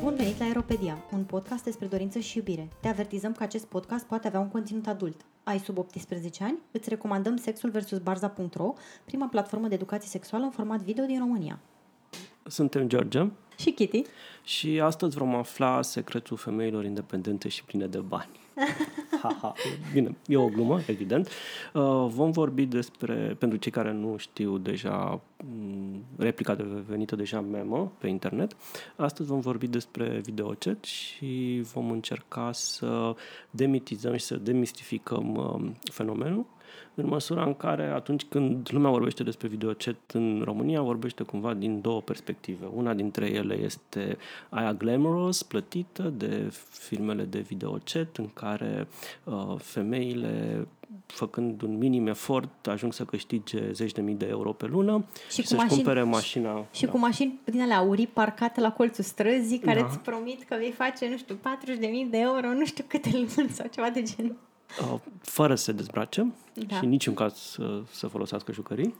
Bun venit la Aeropedia, un podcast despre dorință și iubire. Te avertizăm că acest podcast poate avea un conținut adult. Ai sub 18 ani? Îți recomandăm Sexul vs. Barza.ro, prima platformă de educație sexuală în format video din România. Suntem George Și Kitty. și astăzi vom afla secretul femeilor independente și pline de bani. Ha, ha. Bine, e o glumă, evident. Uh, vom vorbi despre, pentru cei care nu știu deja, m, replica devenită deja memă pe internet, astăzi vom vorbi despre videochat și vom încerca să demitizăm și să demistificăm um, fenomenul în măsura în care atunci când lumea vorbește despre videochat în România, vorbește cumva din două perspective. Una dintre ele este aia glamorous, plătită de filmele de videochat, în care uh, femeile făcând un minim efort, ajung să câștige zeci de mii de euro pe lună Și și, cu să-și mașini- cumpere mașina. Și cu mașini din alea aurii parcate la colțul străzii, care Da. îți promit că vei face, nu știu, 40.000 de euro, nu știu câte luni sau ceva de genul. Uh, fără să se dezbrace Da. și în niciun caz să, să folosească jucării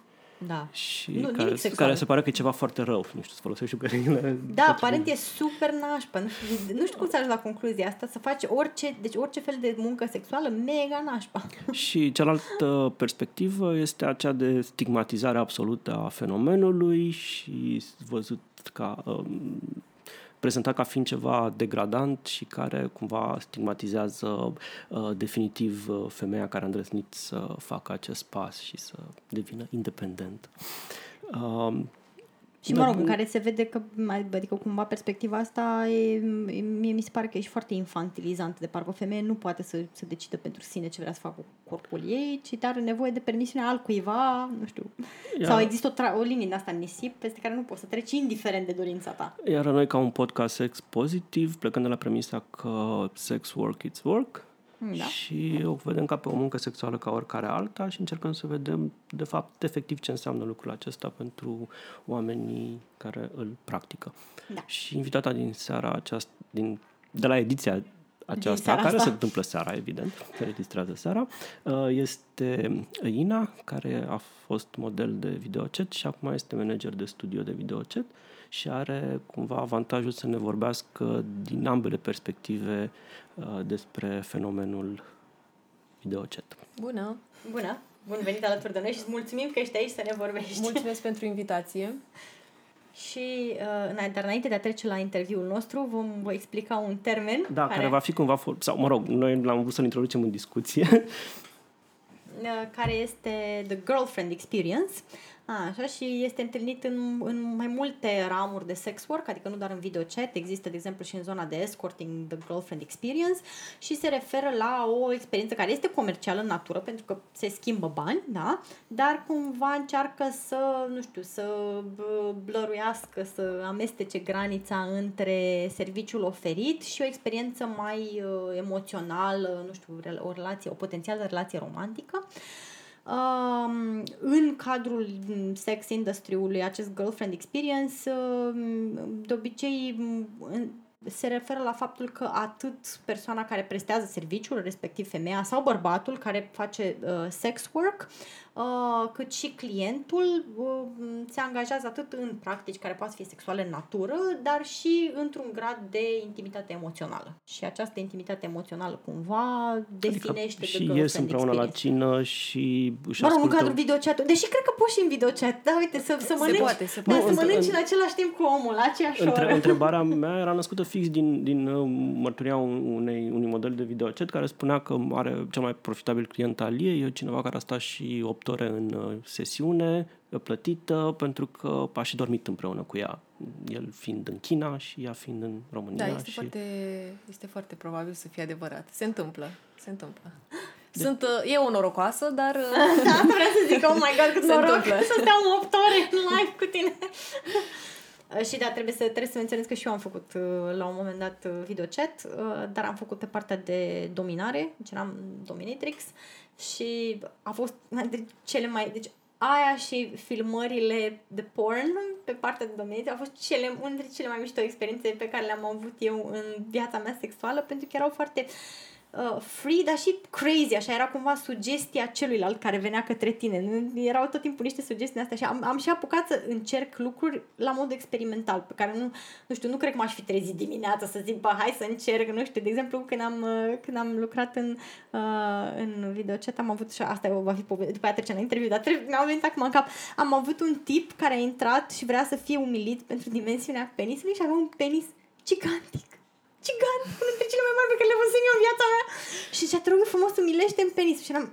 Da. și Nu, nimic care, sexual. care se pare că e ceva foarte rău, nu știu, să folosești jucăriile. Da, aparent e super nașpa. Nu știu, nu știu cum să ajungi la concluzia asta, să faci orice, deci orice fel de muncă sexuală, mega nașpa. Și cealaltă perspectivă este aceea de stigmatizare absolută a fenomenului și văzut ca um, prezentat ca fiind ceva degradant și care cumva stigmatizează uh, definitiv uh, femeia care a îndrăznit să facă acest pas și să devină independent. Um, Și, Da, mă rog, bu- în care se vede că, mai- adică cumva perspectiva asta, e, e- mie mi se pare că e și foarte infantilizant, de parcă o femeie nu poate să, să decidă pentru sine ce vrea să facă cu corpul ei, ci are nevoie de permisiunea altcuiva, nu știu. Ia- Sau există o, tra- o linie de asta în nisip peste care nu poți să treci indiferent de dorința ta. Iar noi, ca un podcast sex pozitiv, plecând de la premisa că sex work, it's work, Da. și o vedem ca pe o muncă sexuală ca oricare alta și încercăm să vedem, de fapt, efectiv ce înseamnă lucrul acesta pentru oamenii care îl practică. Da. Și invitata din seara aceasta, din, de la ediția aceasta, seara care asta. se întâmplă seara, evident, se registrează seara, uh, este Ina, care a fost model de videochat și acum este manager de studio de videochat și are cumva avantajul să ne vorbească din ambele perspective uh, despre fenomenul videochat. Bună! Bună! Bun venit alături de noi și îți mulțumim că ești aici să ne vorbești. Mulțumesc pentru invitație. Și, uh, îna- dar înainte de a trece la interviul nostru, vom vă explica un termen Da, care, care va fi cumva, for- sau mă rog, noi l-am vrut să-l introducem în discuție. uh, care este The Girlfriend Experience. A, așa, și este întâlnit în, în mai multe ramuri de sex work, adică nu doar în video chat, există, de exemplu, și în zona de escorting The Girlfriend Experience și se referă la o experiență care este comercială în natură, pentru că se schimbă bani, da? Dar cumva încearcă să, nu știu, să bă, blăruiască, să amestece granița între serviciul oferit și o experiență mai uh, emoțională, nu știu, rel- o relație, o potențială relație romantică. Um, în cadrul mm, sex industry-ului, acest girlfriend experience, um, de obicei mm, în- se referă la faptul că atât persoana care prestează serviciul, respectiv femeia sau bărbatul care face uh, sex work, uh, cât și clientul uh, se angajează atât în practici care poate fi sexuale în natură, dar și într-un grad de intimitate emoțională. Și această intimitate emoțională cumva definește Adică the și girlfriend ies împreună la experience. cină și își Mă rog, în ascultă... cadrul videochat Deși cred că poți și în videochat. Da, uite, să, să mănânci, poate, se da, poate. să Nu, mănânci în- în același timp cu omul, la aceeași Între, oră. întrebarea mea era născută fix din, din uh, mărturia un- unei, unui model de videochat care spunea că are cel mai profitabil client al ei, e cineva care a stat și 8 ore în uh, sesiune uh, plătită pentru că a și dormit împreună cu ea, el fiind în China și ea fiind în România. Da, este, și... foarte, este foarte probabil să fie adevărat. Se întâmplă. Se întâmplă. Sunt, uh, e o norocoasă, dar uh, Da, asta vreau să zic, oh my god, cât Se noroc întâmplă. să stau 8 ore în live cu tine. Uh, Și da, trebuie să, trebuie să menționez că și eu am făcut uh, la un moment dat uh, videochat, uh, dar am făcut pe partea de dominare, deci eram dominatrix și a fost una dintre cele mai... Deci aia și filmările de porn pe partea de dominație au fost cele, una dintre cele mai mișto experiențe pe care le-am avut eu în viața mea sexuală pentru că erau foarte uh, free, dar și crazy, așa era cumva sugestia celuilalt care venea către tine. Nu- Erau tot timpul niște sugestii astea și am, am și apucat să încerc lucruri la mod experimental, pe care nu, nu știu, nu cred că m-aș fi trezit dimineața să zic, bă, hai să încerc, nu știu, de exemplu, când am, uh, când am lucrat în, uh, în videochat, am avut și asta va fi poveste, după aia trecem la interviu, dar trebuie, mi-au venit acum în cap, am avut un tip care a intrat și vrea să fie umilit pentru dimensiunea penisului și avea un penis gigantic gigantic, unul dintre cele mai mari pe care le văzut eu în viața mea. Și zicea, te rog eu frumos, umilește în penis. Și eram,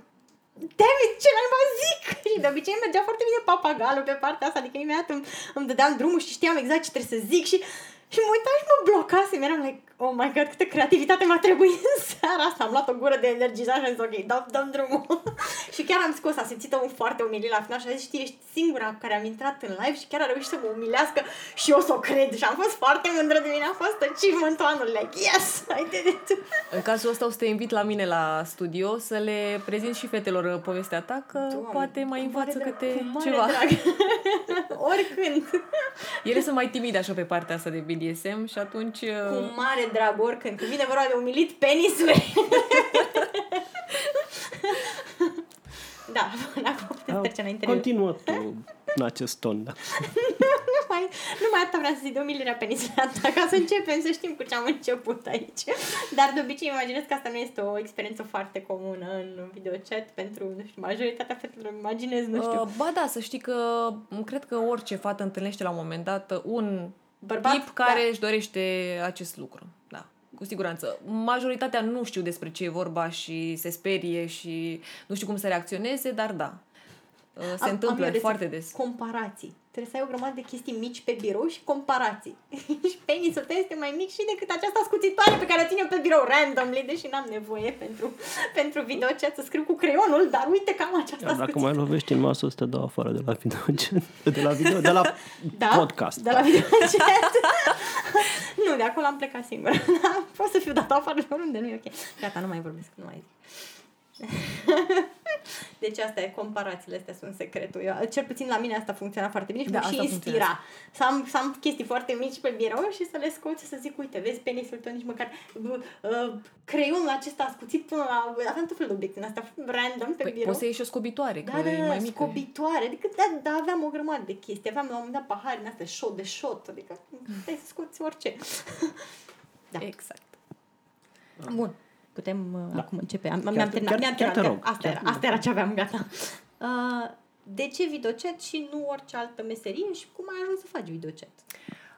damn it, ce naiba zic? Și de obicei mergea foarte bine papagalul pe partea asta, adică imediat îmi, îmi dădeam drumul și știam exact ce trebuie să zic și și mă uitam și mă blocasem, eram like, oh my god, câtă creativitate m-a trebuit în seara asta. Am luat o gură de energizare și am zis, ok, dăm, dăm drumul. și chiar am scos, am simțit un foarte umilit la final și a zis, știi, ești singura care am intrat în live și chiar a reușit să mă umilească și eu să o cred. Și am fost foarte mândră de mine, a fost achievement-ul anului, like, yes, I did it. În cazul ăsta o să te invit la mine la studio să le prezint și fetelor uh, povestea ta, că Doamne, poate mai cu învață mare câte drag, cu mare ceva. Drag. Oricând. Ele sunt mai timide așa pe partea asta de BDSM și atunci... uh, Cu mare drag, oricând. Când vine vorba de umilit penisuri. da, până acum puteți trece la interviu. Continuă tu în acest ton, da. nu mai, nu mai atâta vreau să zic de umilirea penisului asta, ca să începem să știm cu ce am început aici. Dar de obicei imaginez că asta nu este o experiență foarte comună în videochat pentru, nu știu, majoritatea fetelor, imaginez, nu știu. Uh, ba da, să știi că m, cred că orice fată întâlnește la un moment dat uh, un Bărbat, tip care da. își dorește acest lucru. Da, cu siguranță. Majoritatea nu știu despre ce e vorba și se sperie și nu știu cum să reacționeze, dar da. Uh, Se Am- întâmplă am eu foarte rețet- des. Comparații. Trebuie să ai o grămadă de chestii mici pe birou și comparații. și penisul tău este mai mic și decât această ascuțitoare pe care o țin eu pe birou randomly, deși n-am nevoie pentru, pentru videochat să scriu cu creionul, dar uite că am această Iar dacă ascuțită. mai lovești în masă, o să te dau afară de la video, de la, video, de la Da? podcast. De la videochat. nu, de acolo am plecat singură. Da, Pot să fiu dată afară de oriunde, nu e ok. Gata, nu mai vorbesc, nu mai zic. Deci asta e, comparațiile astea sunt secretul. Eu, cel puțin la mine asta funcționa foarte bine și Da, mă și asta inspira. funcționează. Să am, să am chestii foarte mici pe birou și să le scot și să zic, uite, vezi penisul tău nici măcar uh, uh, creionul acesta ascuțit până la... Aveam tot felul de obiecte în astea random pe Păi, birou. poți să iei și o scobitoare, Da, că da, e da, mai mică. scobitoare. Adică, da, da, aveam o grămadă de chestii. Aveam la un moment dat pahare din astea, shot de shot. Adică, puteai să scoți orice. da. Exact. Bun. Putem uh, Da. acum începe. Am, Chiar mi-am te- terminat. chiar- mi-am chiar te terminat. rog, Asta, chiar- era, asta era ce aveam, gata. Uh, de ce videochat și nu orice altă meserie și cum ai ajuns să faci videochat?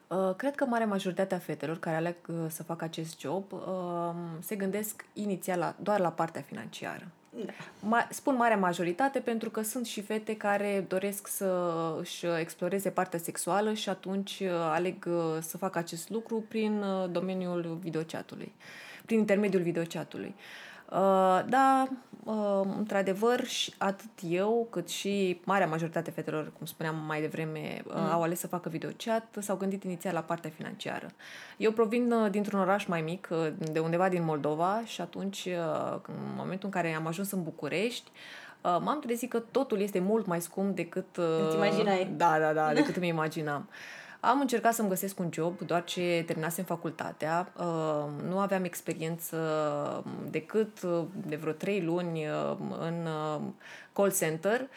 Uh, Cred că marea majoritatea fetelor care aleg uh, să facă acest job uh, se gândesc inițial la, doar la partea financiară. Da. Ma- spun marea majoritate pentru că sunt și fete care doresc să își exploreze partea sexuală și atunci uh, aleg uh, să facă acest lucru prin uh, domeniul videochatului, prin intermediul videochatului. Uh, da, uh, într-adevăr, și atât eu, cât și marea majoritate fetelor, cum spuneam mai devreme, uh, au ales să facă videochat, s-au gândit inițial la partea financiară. Eu provin uh, dintr-un oraș mai mic, uh, de undeva din Moldova și atunci, uh, în momentul în care am ajuns în București, uh, m-am trezit că totul este mult mai scump decât... uh, Îți imaginai. Da, da, da, decât îmi imaginam. Am încercat să-mi găsesc un job, doar ce terminasem facultatea. Uh, nu aveam experiență decât uh, de vreo trei luni uh, în uh, call center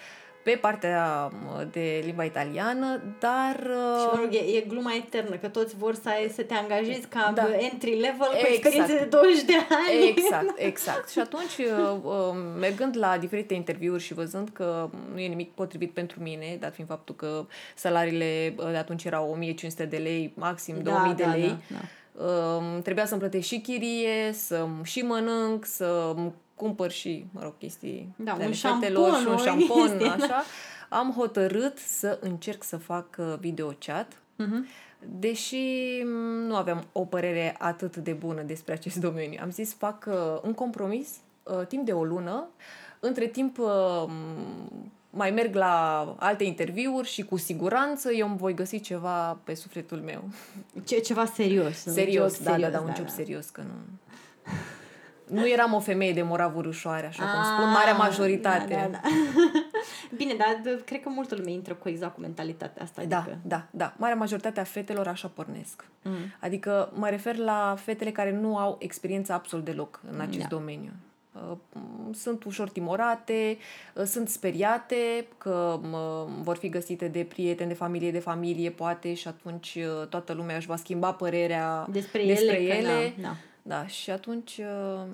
pe partea uh, de limba italiană, dar... Și mă uh, rog, e, e gluma eternă, că toți vor să, ai, să te angajezi ca Da. entry level cu Exact. experiențe de 20 de ani. Exact, exact. Și atunci, uh, uh, mergând la diferite interviuri și văzând că nu e nimic potrivit pentru mine, dat fiind faptul că salariile uh, de atunci erau 1500 de lei, maxim 2000 de lei, Da, da. Um, trebuia să-mi plătesc și chirie, să și mănânc, să cumpăr și, mă rog, chestii Da, de un ale fetelor șampon, și un o șampon, chestie, da. așa. Am hotărât să încerc să fac uh, videochat, Mhm. deși m, nu aveam o părere atât de bună despre acest domeniu. Am zis, fac uh, un compromis, uh, timp de o lună, între timp uh, m, mai merg la alte interviuri și cu siguranță eu îmi voi găsi ceva pe sufletul meu. Ce, ceva serios. un Serios, job da, serios, da, da, un job serios, că nu... Nu eram o femeie de moravuri ușoare, așa cum spun marea majoritate. Da, da, da. Bine, dar d- cred că multă lume intră cu exact cu mentalitatea asta. Da, Adică... da, da. Marea majoritate a fetelor așa pornesc. Mm. Adică mă refer la fetele care nu au experiență absolut deloc în acest Da. domeniu. Uh, Sunt ușor timorate, uh, sunt speriate că mă, vor fi găsite de prieteni, de familie, de familie, poate, și atunci uh, toată lumea își va schimba părerea Despre, despre ele. că ele. Na, na. Da, și atunci uh,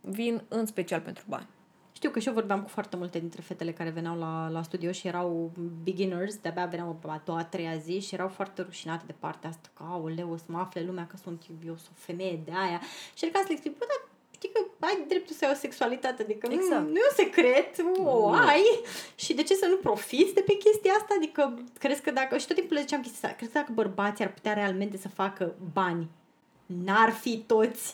vin în special pentru bani. Știu că și eu vorbeam cu foarte multe dintre fetele care veneau la, la studio și erau beginners, de-abia veneau pe a doua, a treia zi și erau foarte rușinate de partea asta, că aoleu, o să mă afle lumea că sunt eu, sunt o femeie de aia. Și încercam să le explic, bă, dar știi că ai dreptul să ai o sexualitate, adică Exact. nu, nu e un secret, o ai și de ce să nu profiți de pe chestia asta? Adică crezi că dacă, și tot timpul le ziceam chestia asta, crezi că dacă bărbații ar putea realmente să facă bani n-ar fi toți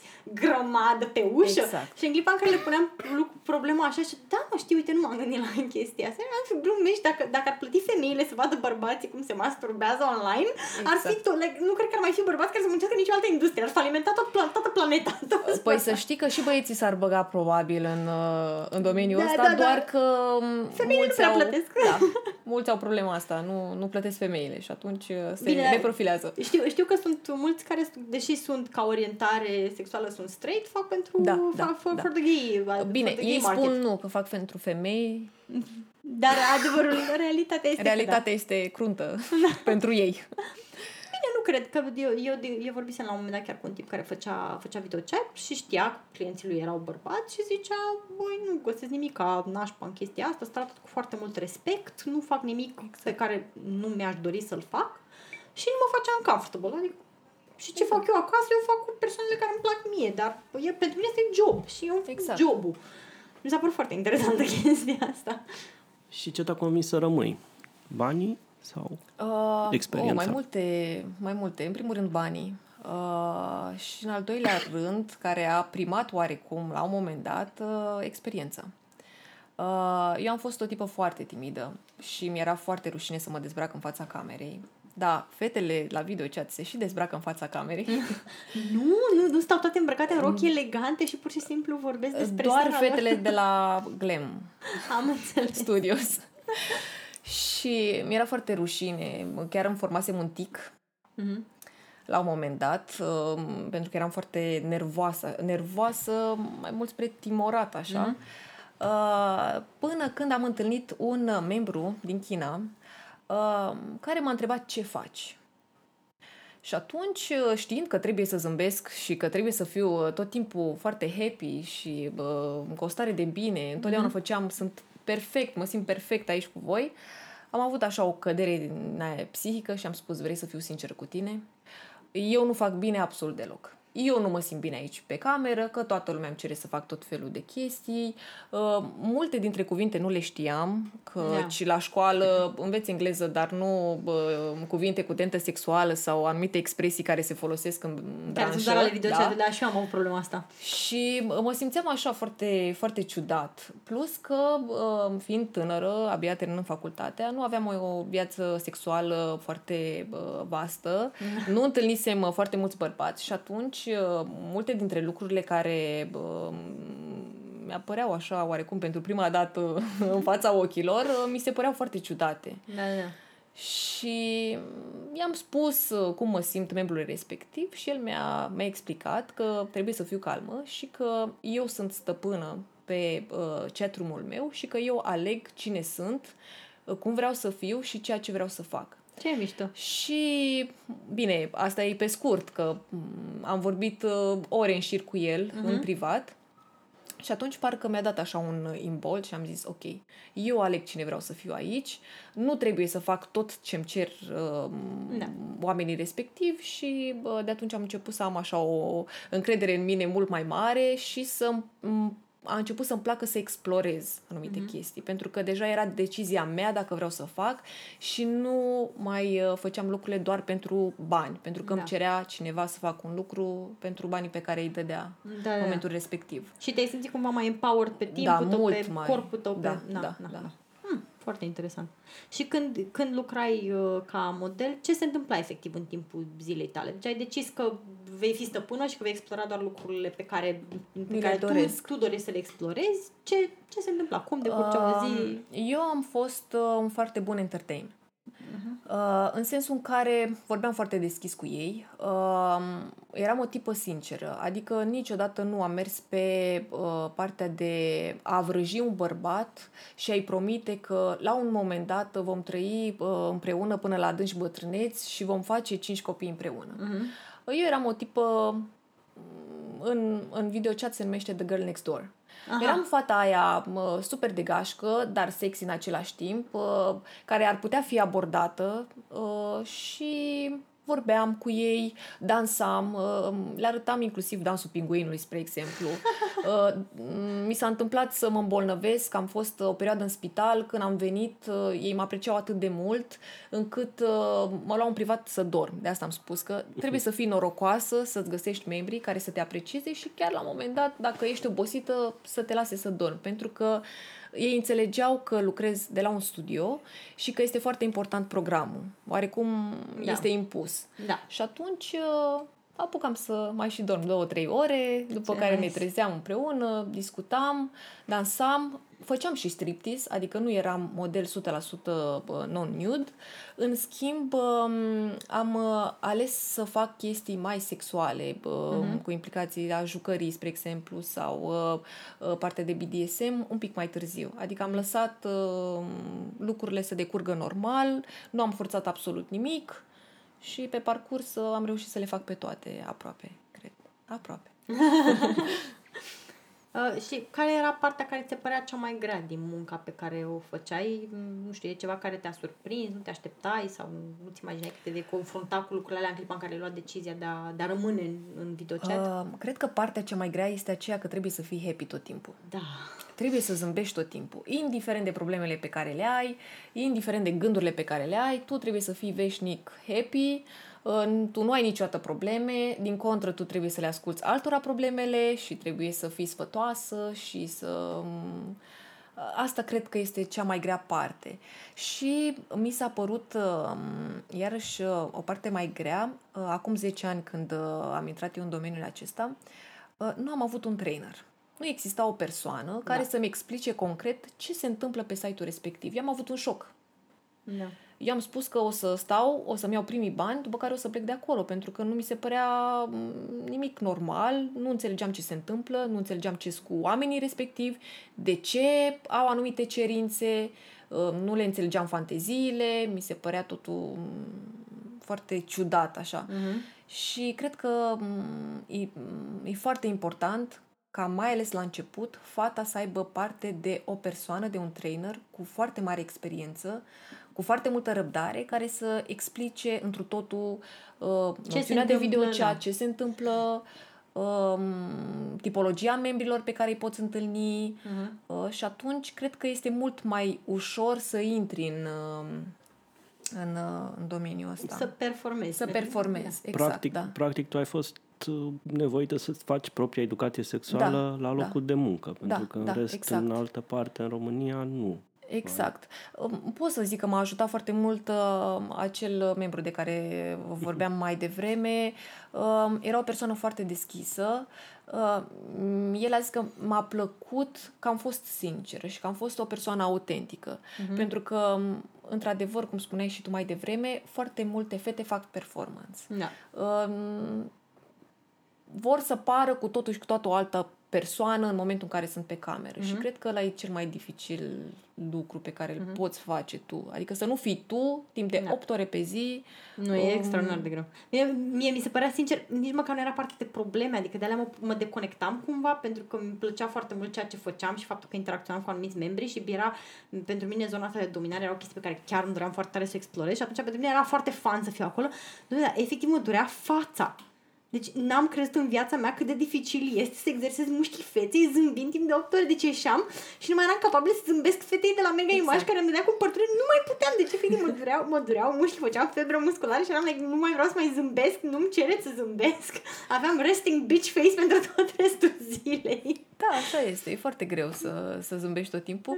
grămadă pe ușă. Exact. Și în clipa în care le puneam lu- problema așa și da, mă știu, uite, nu m-am gândit la chestia asta. Am fi glumești, dacă, dacă ar plăti femeile să vadă bărbații cum se masturbează online, exact. ar fi Exact. tot, like, nu cred că ar mai fi bărbați care să muncească în nicio altă industrie, ar falimenta tot, plan- toată planeta. Tot Păi să știi că și băieții s-ar băga probabil în, uh, în domeniul Da, ăsta, da, da. doar că m, Femeile nu mulți prea au, plătesc. Da, mulți au problema asta, nu, nu plătesc femeile și atunci uh, se Bine, reprofilează. Știu, știu că sunt mulți care, deși sunt ca orientare sexuală, sunt straight, fac pentru Da, fac da, for, da. for the gay Bine, for the gay ei market. spun nu, că fac pentru femei. Dar adevărul, realitatea este că da. Realitatea este cruntă pentru ei. Bine, nu cred că eu, eu, eu vorbisem la un moment dat chiar cu un tip care făcea, făcea videochat și știa că clienții lui erau bărbați și zicea, voi nu găsesc nimic ca nașpa în chestia asta, sunt tratat cu foarte mult respect, nu fac nimic exact. pe care nu mi-aș dori să-l fac și nu mă face uncomfortable. Adică și ce fac eu acasă, eu fac cu persoanele care îmi plac mie, dar e, pentru mine este job și eu fac Exact. jobul. Mi s-a părut foarte interesantă chestia asta. Și ce te-a convins să rămâi? Banii sau Uh, Experiența. Oh, mai multe, mai multe. În primul rând banii. Uh, și în al doilea rând, care a primat oarecum la un moment dat, uh, experiența. Uh, eu am fost o tipă foarte timidă și mi-era foarte rușine să mă dezbrac în fața camerei. Da, fetele la videochat se și dezbracă în fața camerei. Nu, nu, nu stau toate îmbrăcate în rochi elegante și pur și simplu vorbesc despre Doar seara lor. fetele de la Glam Am înțeles. Studios. și mi-era foarte rușine. Chiar îmi formasem un tic Mhm. la un moment dat, uh, pentru că eram foarte nervoasă, nervoasă mai mult spre timorat, așa, uh, până când am întâlnit un membru din China uh, care m-a întrebat ce faci. Și atunci, uh, știind că trebuie să zâmbesc și că trebuie să fiu uh, tot timpul foarte happy și uh, cu o stare de bine, întotdeauna făceam, sunt perfect, mă simt perfect aici cu voi, am avut așa o cădere din aia psihică și am spus, vrei să fiu sinceră cu tine? Eu nu fac bine absolut deloc. Eu nu mă simt bine aici pe cameră, că toată lumea îmi cere să fac tot felul de chestii. Uh, multe dintre cuvinte nu le știam, că Da. și la școală înveți engleză, dar nu uh, cuvinte cu tentă sexuală sau anumite expresii care se folosesc în Care branșă. sunt doar ale videochatului, da? da, și eu am avut problema asta. Și mă simțeam așa foarte, foarte ciudat. Plus că, uh, fiind tânără, abia terminând facultatea, nu aveam o, o viață sexuală foarte uh, vastă. Nu întâlnisem uh, foarte mulți bărbați și atunci uh, multe dintre lucrurile care uh, mi-apăreau așa oarecum pentru prima dată în fața ochilor, uh, mi se păreau foarte ciudate. Da, da, da. Și i-am spus uh, cum mă simt membrului respectiv și el mi-a, mi-a explicat că trebuie să fiu calmă și că eu sunt stăpână pe uh, chatroom-ul meu și că eu aleg cine sunt, uh, cum vreau să fiu și ceea ce vreau să fac. Ce e mișto? Și, bine, asta e pe scurt, că m, am vorbit uh, ore în șir cu el uh-huh. în privat și atunci parcă mi-a dat așa un imbold și am zis, ok, eu aleg cine vreau să fiu aici, nu trebuie să fac tot ce-mi cer uh, Da. oamenii respectivi și uh, de atunci am început să am așa o încredere în mine mult mai mare și să m- a început să-mi placă să explorez anumite mm-hmm. chestii, pentru că deja era decizia mea dacă vreau să fac și nu mai uh, făceam lucrurile doar pentru bani, pentru că Da. îmi cerea cineva să fac un lucru pentru banii pe care îi dădea Da, în da. momentul respectiv. Și te-ai simțit cumva mai empowered pe timpul Da, tău, mult pe mai. corpul tău, Da, pe... da, da. Hmm, Foarte interesant. Și când, când lucrai uh, ca model, ce se întâmpla efectiv în timpul zilei tale? Deci ai decis că vei fi stăpână și că vei explora doar lucrurile pe care, pe Mi care le doresc. tu, tu dorești să le explorezi. Ce, ce se întâmpla? Cum decurgea o zi? Um, Eu am fost uh, un foarte bun entertain. Uh, în sensul în care vorbeam foarte deschis cu ei, uh, eram o tipă sinceră, adică niciodată nu am mers pe uh, partea de a vrăji un bărbat și a-i promite că la un moment dat vom trăi uh, împreună până la adânci bătrâneți și vom face cinci copii împreună. Uh-huh. Eu eram o tipă în, în videochat se numește The Girl Next Door. Aha. Aha. Eram fata aia mă, super de gașcă, dar sexy în același timp, uh, care ar putea fi abordată uh, și vorbeam cu ei, dansam, uh, le arătam inclusiv dansul pinguinului, spre exemplu. Uh, mi s-a întâmplat să mă îmbolnăvesc, am fost o perioadă în spital, când am venit, uh, ei mă apreciau atât de mult, încât uh, mă luau în privat să dorm. De asta am spus că trebuie să fii norocoasă, să-ți găsești membrii care să te aprecieze și chiar la un moment dat, dacă ești obosită, să te lase să dormi. Pentru că ei înțelegeau că lucrez de la un studio și că este foarte important programul. Oarecum Da. da. este impus. Da. Și atunci uh, apucam să mai și dorm două, trei ore, după Ce care ne nice. trezeam împreună, discutam, dansam, făceam și striptease, adică nu eram model 100% non-nude. În schimb, um, am uh, ales să fac chestii mai sexuale, uh, cu implicații a jucării, spre exemplu, sau uh, uh, partea de BDSM un pic mai târziu. Adică am lăsat uh, lucrurile să decurgă normal, nu am forțat absolut nimic, și pe parcurs uh, am reușit să le fac pe toate, aproape, cred. Aproape. Uh, și care era partea care ți se părea cea mai grea din munca pe care o făceai? Mm, Nu știu, e ceva care te-a surprins, nu te așteptai sau nu-ți imaginai că te vei confrunta cu lucrurile alea în clipa în care ai luat decizia de a, de a rămâne în, în videochat? Uh, cred că partea cea mai grea este aceea că trebuie să fii happy tot timpul. Da. Trebuie să zâmbești tot timpul. Indiferent de problemele pe care le ai, indiferent de gândurile pe care le ai, tu trebuie să fii veșnic happy, uh, tu nu ai niciodată probleme, din contră tu trebuie să le asculți altora problemele și trebuie să fii sfătoasă și să... um, Asta cred că este cea mai grea parte. Și mi s-a părut, um, iarăși, uh, o parte mai grea, uh, acum 10 ani când uh, am intrat eu în domeniul acesta, uh, nu am avut un trainer. Nu exista o persoană care Da. să-mi explice concret ce se întâmplă pe site-ul respectiv. Eu am avut un șoc. da. Eu am spus că o să stau, o să-mi iau primii bani, după care o să plec de acolo, pentru că nu mi se părea mm, nimic normal, nu înțelegeam ce se întâmplă, nu înțelegeam ce sunt cu oamenii respectivi, de ce au anumite cerințe, uh, nu le înțelegeam fanteziile, mi se părea totul mm, foarte ciudat așa. Uh-huh. Și cred că m, e, m, e foarte important ca mai ales la început fata să aibă parte de o persoană, de un trainer cu foarte mare experiență, cu foarte multă răbdare, care să explice întru totul uh, Ce se noțiunea de întâmplă, videochat, da. ce se întâmplă, um, tipologia membrilor pe care îi poți întâlni Uh-huh. uh, și atunci cred că este mult mai ușor să intri în, uh, în, uh, în domeniul ăsta. Să performezi. Să performezi, exact, practic, da. practic, tu ai fost uh, nevoită să-ți faci propria educație sexuală Da, la locul de muncă, pentru că în da, rest, exact. în altă parte, în România, nu. Exact. Um, Pot să zic că m-a ajutat foarte mult uh, acel membru de care vorbeam mai devreme. Uh, era o persoană foarte deschisă. Uh, el a zis că m-a plăcut că am fost sinceră și că am fost o persoană autentică. Mhm. Pentru că, um, într-adevăr, cum spuneai și tu mai devreme, foarte multe fete fac performance. Da. Um, vor să pară cu totul și cu toată o altă persoană în momentul în care sunt pe cameră. Și cred că ăla e cel mai dificil lucru pe care îl poți face tu. Adică să nu fii tu timp de Da. 8 ore pe zi. Nu, e extraordinar de greu. Mie, mie mi se părea sincer, nici măcar nu era parte de probleme, adică de alea mă, mă deconectam cumva pentru că îmi plăcea foarte mult ceea ce făceam și faptul că interacționam cu anumiți membri și era, pentru mine zona asta de dominare era o chestie pe care chiar îmi doream foarte tare să o explorez și atunci pentru mine era foarte fan să fiu acolo. Doamne, dar efectiv mă durea fața. Deci n-am crezut în viața mea cât de dificil este să exersez mușchii feței zâmbind timp de 8 ore. Deci ieșeam și nu mai eram capabil să zâmbesc fetei de la Mega exact. Image care îmi dădea cumpărături. Nu mai puteam. De ce fete mă dureau, mă dureau mușchi, făceam febră musculară și eram like, nu mai vreau să mai zâmbesc, nu-mi cereți să zâmbesc. Aveam resting bitch face pentru tot restul zilei. Da, așa este. E foarte greu să, să zâmbești tot timpul.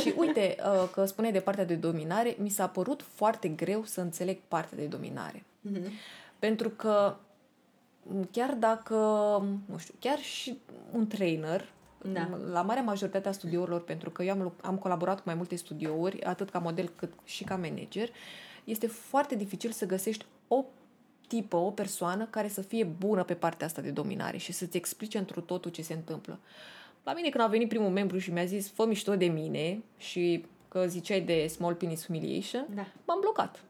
Și uite, uh, că spune de partea de dominare, mi s-a părut foarte greu să înțeleg partea de dominare. Mm-hmm. Pentru că chiar dacă, nu știu, chiar și un trainer, da. la marea majoritate a studiourilor, pentru că eu am, am colaborat cu mai multe studiouri, atât ca model cât și ca manager, este foarte dificil să găsești o tipă, o persoană care să fie bună pe partea asta de dominare și să-ți explice într totul ce se întâmplă. La mine când a venit primul membru și mi-a zis fă mișto de mine și că ziceai de small penis humiliation, da. m-am blocat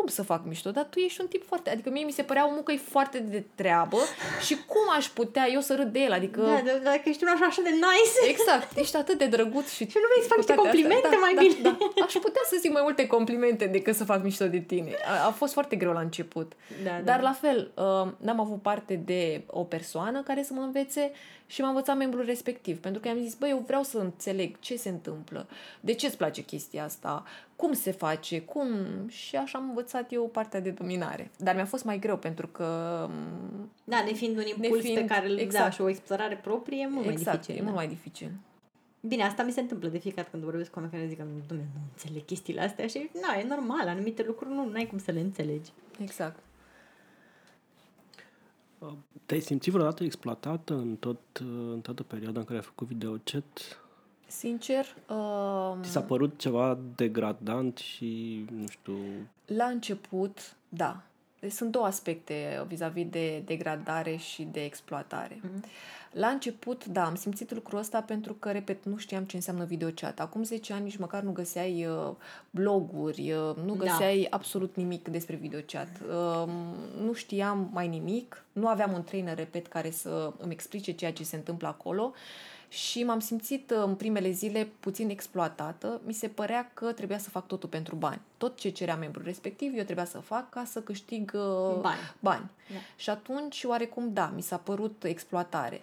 cum să fac mișto, dar tu ești un tip foarte... Adică mie mi se părea omul că e foarte de treabă și cum aș putea eu să râd de el, adică... Da, da dacă ești un așa, așa de nice. Exact, ești atât de drăguț și... Și nu vrei să faci niște complimente astea. mai da, bine. Da, da. Aș putea să zic mai multe complimente decât să fac mișto de tine. A, a fost foarte greu la început. Da, da. Dar la fel, uh, n-am avut parte de o persoană care să mă învețe și m-a învățat membrul respectiv. Pentru că i-am zis, băi, eu vreau să înțeleg ce se întâmplă, de ce îți place chestia asta, cum se face, cum... Și așa am învățat eu partea de dominare. Dar mi-a fost mai greu pentru că... Da, ne fiind un impuls fiind, pe care îl exact. da, și o explorare proprie, e mult exact, mai dificil. e da. mult mai dificil. Bine, asta mi se întâmplă de fiecare când vorbesc cu oameni care zic că nu, nu înțeleg chestiile astea și nu, e normal, anumite lucruri nu ai cum să le înțelegi. Exact. Te-ai simțit vreodată exploatată în, tot, în toată perioada în care ai făcut videochat? Sincer... Uh, Ți s-a părut ceva degradant și, nu știu... La început, da. Deci sunt două aspecte vis-a-vis de degradare și de exploatare. Mm-hmm. La început, da, am simțit lucrul ăsta pentru că, repet, nu știam ce înseamnă videochat. Acum 10 ani nici măcar nu găseai uh, bloguri, uh, nu da. găseai da. absolut nimic despre videochat. Uh, nu știam mai nimic, nu aveam un trainer, repet, care să îmi explice ceea ce se întâmplă acolo și m-am simțit uh, în primele zile puțin exploatată. Mi se părea că trebuia să fac totul pentru bani. Tot ce cerea membrul respectiv eu trebuia să fac ca să câștig uh, bani. bani. Da. Și atunci, oarecum, da, mi s-a părut exploatare.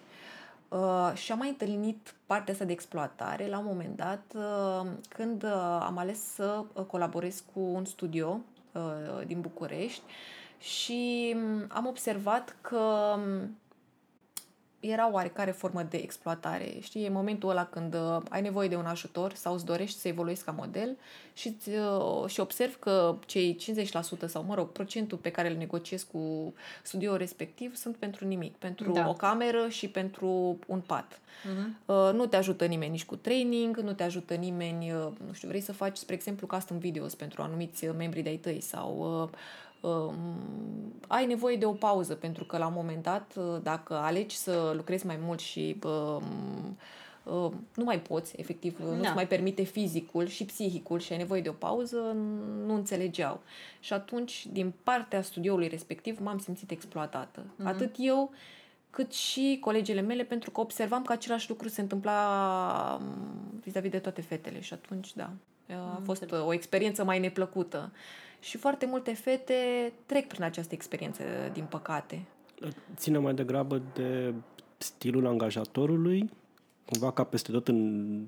Uh, și am mai întâlnit partea asta de exploatare la un moment dat uh, când uh, am ales să uh, colaborez cu un studio uh, din București și um, am observat că um, era oarecare formă de exploatare. Știi, e momentul ăla când uh, ai nevoie de un ajutor sau îți dorești să evoluezi ca model și, uh, și observ că cei 50% sau, mă rog, procentul pe care îl negociez cu studioul respectiv sunt pentru nimic. Pentru da. o cameră și pentru un pat. Uh-huh. Uh, nu te ajută nimeni nici cu training, nu te ajută nimeni, uh, nu știu, vrei să faci, spre exemplu, custom videos pentru anumiți membri de-ai tăi sau... Uh, uh, ai nevoie de o pauză, pentru că la un moment dat, uh, dacă alegi să lucrezi mai mult și uh, uh, nu mai poți, efectiv, da. nu-ți mai permite fizicul și psihicul și ai nevoie de o pauză, nu înțelegeau. Și atunci, din partea studioului respectiv, m-am simțit exploatată. Uh-huh. Atât eu, cât și colegele mele, pentru că observam că același lucru se întâmpla vis-a-vis de toate fetele. Și atunci, da, a fost o experiență mai neplăcută. Și foarte multe fete trec prin această experiență, din păcate. Ține mai degrabă de stilul angajatorului, cumva ca peste tot în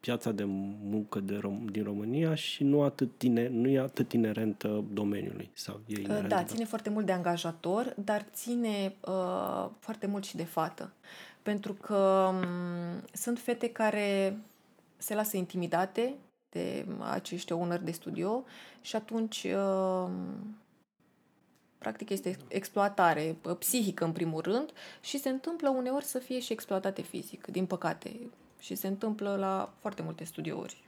piața de muncă de Rom- din România și nu, atât tine, nu e atât inerentă domeniului. Sau e inerentă, da, ține foarte mult de angajator, dar ține uh, foarte mult și de fată. Pentru că um, sunt fete care se lasă intimidate de acești owner de studio și atunci uh, practic este exploatare uh, psihică în primul rând și se întâmplă uneori să fie și exploatate fizic, din păcate. Și se întâmplă la foarte multe studiouri.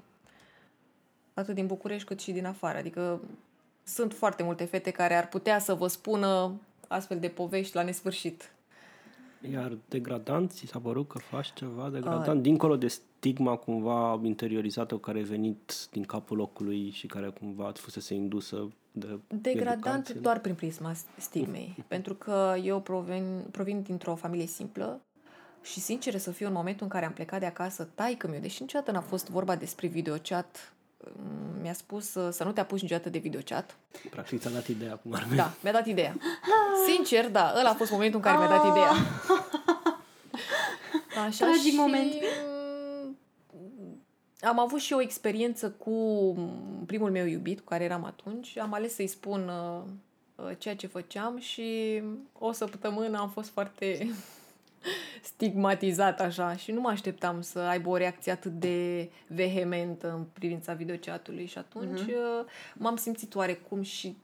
Atât din București cât și din afară. Adică sunt foarte multe fete care ar putea să vă spună astfel de povești la nesfârșit. Iar degradant, ți s-a părut că faci ceva degradant, uh, dincolo de stigma cumva interiorizată care a venit din capul locului și care cumva ați fusese indusă de Degradant educație. doar prin prisma stigmei. pentru că eu provin, provin dintr-o familie simplă și sincer să fiu în momentul în care am plecat de acasă, taică meu, deși niciodată n-a fost vorba despre videochat mm, mi-a spus uh, să nu te apuci niciodată de videochat. Practic ți-a dat ideea cum ar Da, mi-a dat ideea. Sincer, da, ăla a fost momentul în care mi-a dat ideea. Așa Tragic și moment. Mm, am avut și o experiență cu primul meu iubit, cu care eram atunci. Am ales să-i spun uh, uh, ceea ce făceam și o săptămână am fost foarte stigmatizat așa și nu mă așteptam să aibă o reacție atât de vehementă în privința videochatului și atunci uh, m-am simțit oarecum și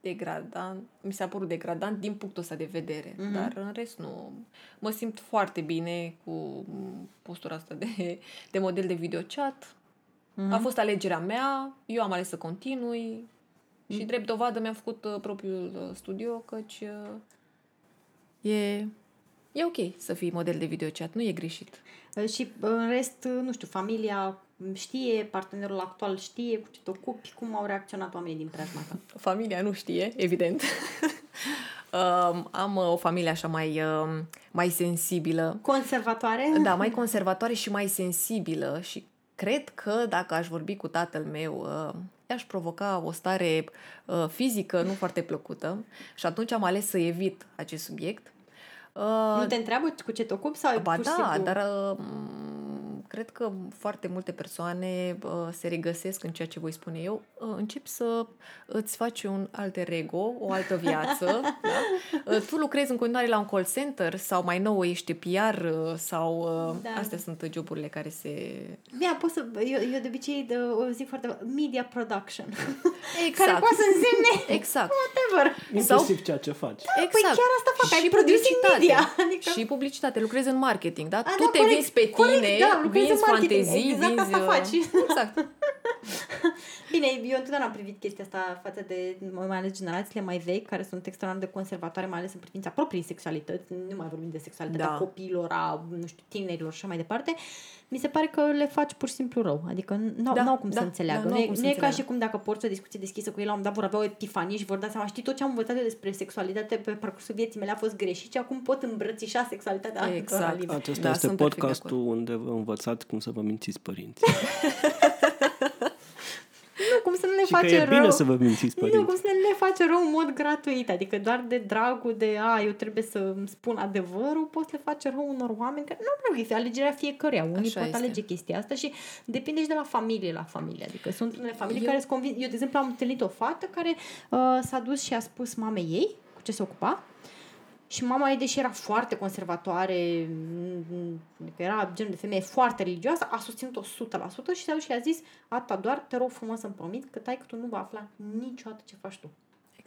degradant, mi s-a părut degradant din punctul ăsta de vedere, Mhm. dar în rest nu. Mă simt foarte bine cu postura asta de, de model de videochat. Mhm. A fost alegerea mea, eu am ales să continui și drept dovadă mi-am făcut uh, propriul uh, studio, căci uh, e, e ok să fii model de videochat, nu e greșit. Uh, Și uh, în rest, uh, nu știu, familia știe, partenerul actual știe cu ce te ocupi, cum au reacționat oamenii din preajma ta. Familia nu știe, evident. Um, am uh, o familie așa mai, um, mai sensibilă. Conservatoare? Da, mai conservatoare și mai sensibilă și cred că dacă aș vorbi cu tatăl meu, uh, i-aș provoca o stare uh, fizică nu foarte plăcută și atunci am ales să evit acest subiect. Uh, Nu te întreabă cu ce te ocupi sau Ba pur și da, simplu... dar uh, m, cred că foarte multe persoane uh, se regăsesc în ceea ce voi spune eu. Uh, începi să îți faci un alter ego, o altă viață. da? uh, tu lucrezi în continuare la un call center sau mai nou ești PR uh, sau... Uh, Da. Astea sunt joburile care se... Bine, pot să, eu, eu de obicei de, o zic foarte media production. Care Exact. poate să însemne Exact. whatever. Inclusiv ceea ce faci. Exact. Păi chiar asta fac, ai și produs în publicitate. media, adică- Și publicitate, lucrezi în marketing, da? A, tu da, te corect, vinzi pe corect, tine, da, lucrezi în vinzi marketing, fantezii, exact vinzi... asta uh, faci. Exact. Bine, eu întotdeauna am privit chestia asta față de, mai ales generațiile mai vechi, care sunt extraordinar de conservatoare, mai ales în privința proprii sexualități, nu mai vorbim de sexualitatea Da. copiilor, a, nu știu, tinerilor și așa mai departe, mi se pare că le faci pur și simplu rău. Adică nu Da, au cum da, să înțeleagă. da, nu, n-au e, cum să nu e ca înțeleagă. și cum dacă porți o discuție deschisă cu ei, la un moment dat vor avea o epifanie și vor da seama, știi, tot ce am învățat eu despre sexualitate pe parcursul vieții mele a fost greșit și acum pot îmbrățișa sexualitatea altora Exact. liber. Acesta Da, este sunt perfect de podcastul unde vă învățați cum să vă mințiți părinții. Nu, cum să nu ne și că face e rău. bine să vă mințiți Nu, cum părinții. să ne face rău în mod gratuit, adică doar de dragul de a, eu trebuie să îmi spun adevărul, poți le face rău unor oameni, că nu vreau este alegerea fiecăruia. Unii Așa pot este. alege chestia asta și depinde și de la familie la familie. Adică sunt unele familii Eu- care sunt convins. Eu, de exemplu, am întâlnit o fată care uh, s-a dus și a spus mamei ei cu ce se ocupa și mama ei, deși era foarte conservatoare, m, adică era genul de femeie foarte religioasă, a susținut-o 100% și s-a dus și a zis, Ata, doar te rog frumos să-mi promit că tai că tu nu va afla niciodată ce faci tu.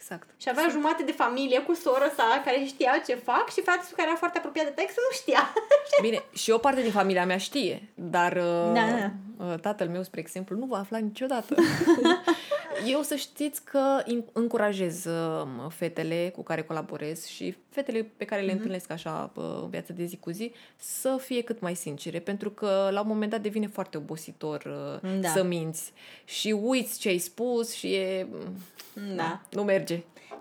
Exact. Și avea jumate de familie cu sora sa care știa ce fac și fratele care era foarte apropiat de text nu știa. Bine, și o parte din familia mea știe, dar uh, Da, da. uh, tatăl meu, spre exemplu, nu va afla niciodată. Eu să știți că in- încurajez uh, fetele cu care colaborez și fetele pe care le Mhm. întâlnesc așa uh, în viața de zi cu zi să fie cât mai sincere, pentru că la un moment dat devine foarte obositor uh, Da. să minți și uiți ce ai spus și e... Da. nu merge.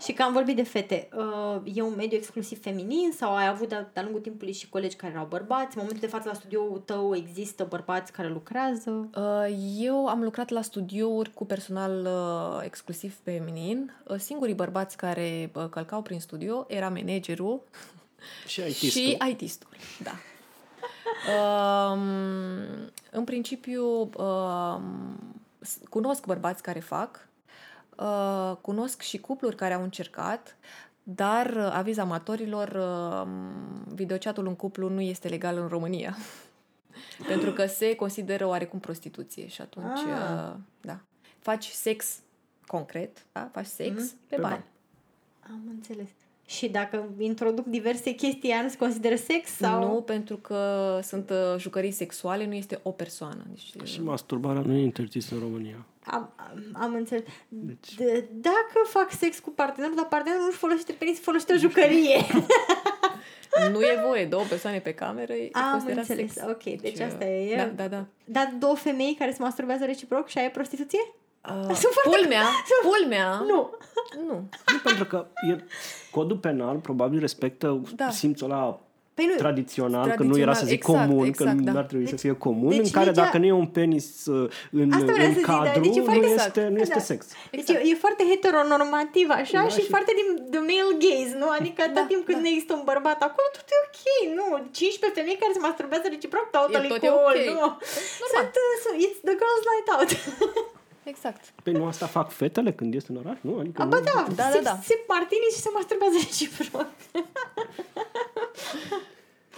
Și că am vorbit de fete, uh, e un mediu exclusiv feminin sau ai avut de- de-a lungul timpului și colegi care erau bărbați? În momentul de față la studioul tău există bărbați care lucrează? Uh, Eu am lucrat la studiouri cu personal uh, exclusiv feminin. Uh, Singurii bărbați care uh, călcau prin studio era managerul Și IT-stul. și IT-stul. Da. Um, în principiu, um, s- cunosc bărbați care fac, uh, cunosc și cupluri care au încercat, dar uh, aviz amatorilor, uh, videochatul în cuplu nu este legal în România. Pentru că se consideră oarecum prostituție și atunci, Ah. uh, da. Faci sex concret, da? Faci sex Mhm. pe Pe bani. bani. Am înțeles. Și dacă introduc diverse chestii, ea nu se consideră sex sau... Nu, pentru că sunt uh, jucării sexuale, nu este o persoană. Deci, Și masturbarea nu e interzisă în România. Am, am, am înțeles. Deci- D- dacă fac sex cu partenerul, dar partenerul nu-și folosește penis, folosește o jucărie. nu e voie, două persoane pe cameră e Am considerat înțeles. sex. Ok, deci uh, asta e. Da, da, da. Dar două femei care se masturbează reciproc și aia e prostituție? Uh, pulmea, pulmea, Nu. nu. Nu, pentru că e, codul penal probabil respectă Da. simțul ăla Păi nu, tradițional, că nu era să zic exact, comun, exact, că da. nu ar trebui Deci- să fie comun, deci în care legea- dacă nu e un penis uh, în, Asta vreau în să zic, da, cadru, deci e nu, foarte este, nu este Da. sex. Deci Exact. e, e foarte heteronormativ așa Da, și, și- foarte din the male gaze, nu? Adică Da, tot timpul când da. nu există un bărbat acolo, tot e ok, nu? 15 femei care se masturbează reciproc, totally tot e cool, ok. nu? Sunt, uh, sunt, it's the girls night out. Exact. Păi nu asta fac fetele când este în oraș? Nu? Adică A, bă, nu? da, Da, se, da, da. se martini și se masturbează reciproc.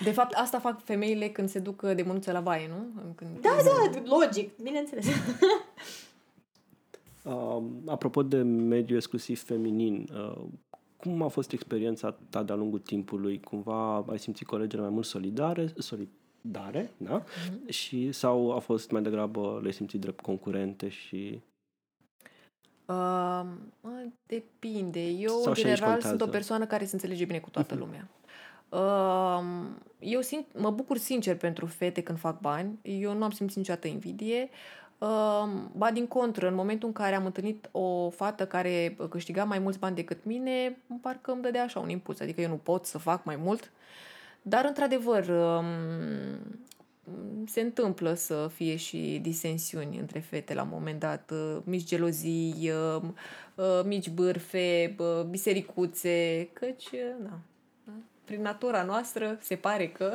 De fapt, asta fac femeile când se duc de mânuță la baie, nu? Când... Da, da, logic, bineînțeles. Uh, apropo de mediul exclusiv feminin, uh, cum a fost experiența ta de-a lungul timpului? Cumva ai simțit colegele mai mult solidare, solidare, da? Mhm. Și sau a fost mai degrabă le simțit drept concurente și Uh, mă, depinde. Eu, Sau în și aici general, sunt contează. o persoană care se înțelege bine cu toată lumea. Uh, eu sin- mă bucur sincer pentru fete când fac bani. Eu nu am simțit niciodată invidie. Uh, ba din contră, în momentul în care am întâlnit o fată care câștiga mai mulți bani decât mine, parcă îmi dădea așa un impuls. Adică eu nu pot să fac mai mult. Dar, într-adevăr, um, se întâmplă să fie și disensiuni între fete la un moment dat, uh, mici gelozii, uh, uh, mici bârfe, uh, bisericuțe, căci, uh, na, da, prin natura noastră se pare că...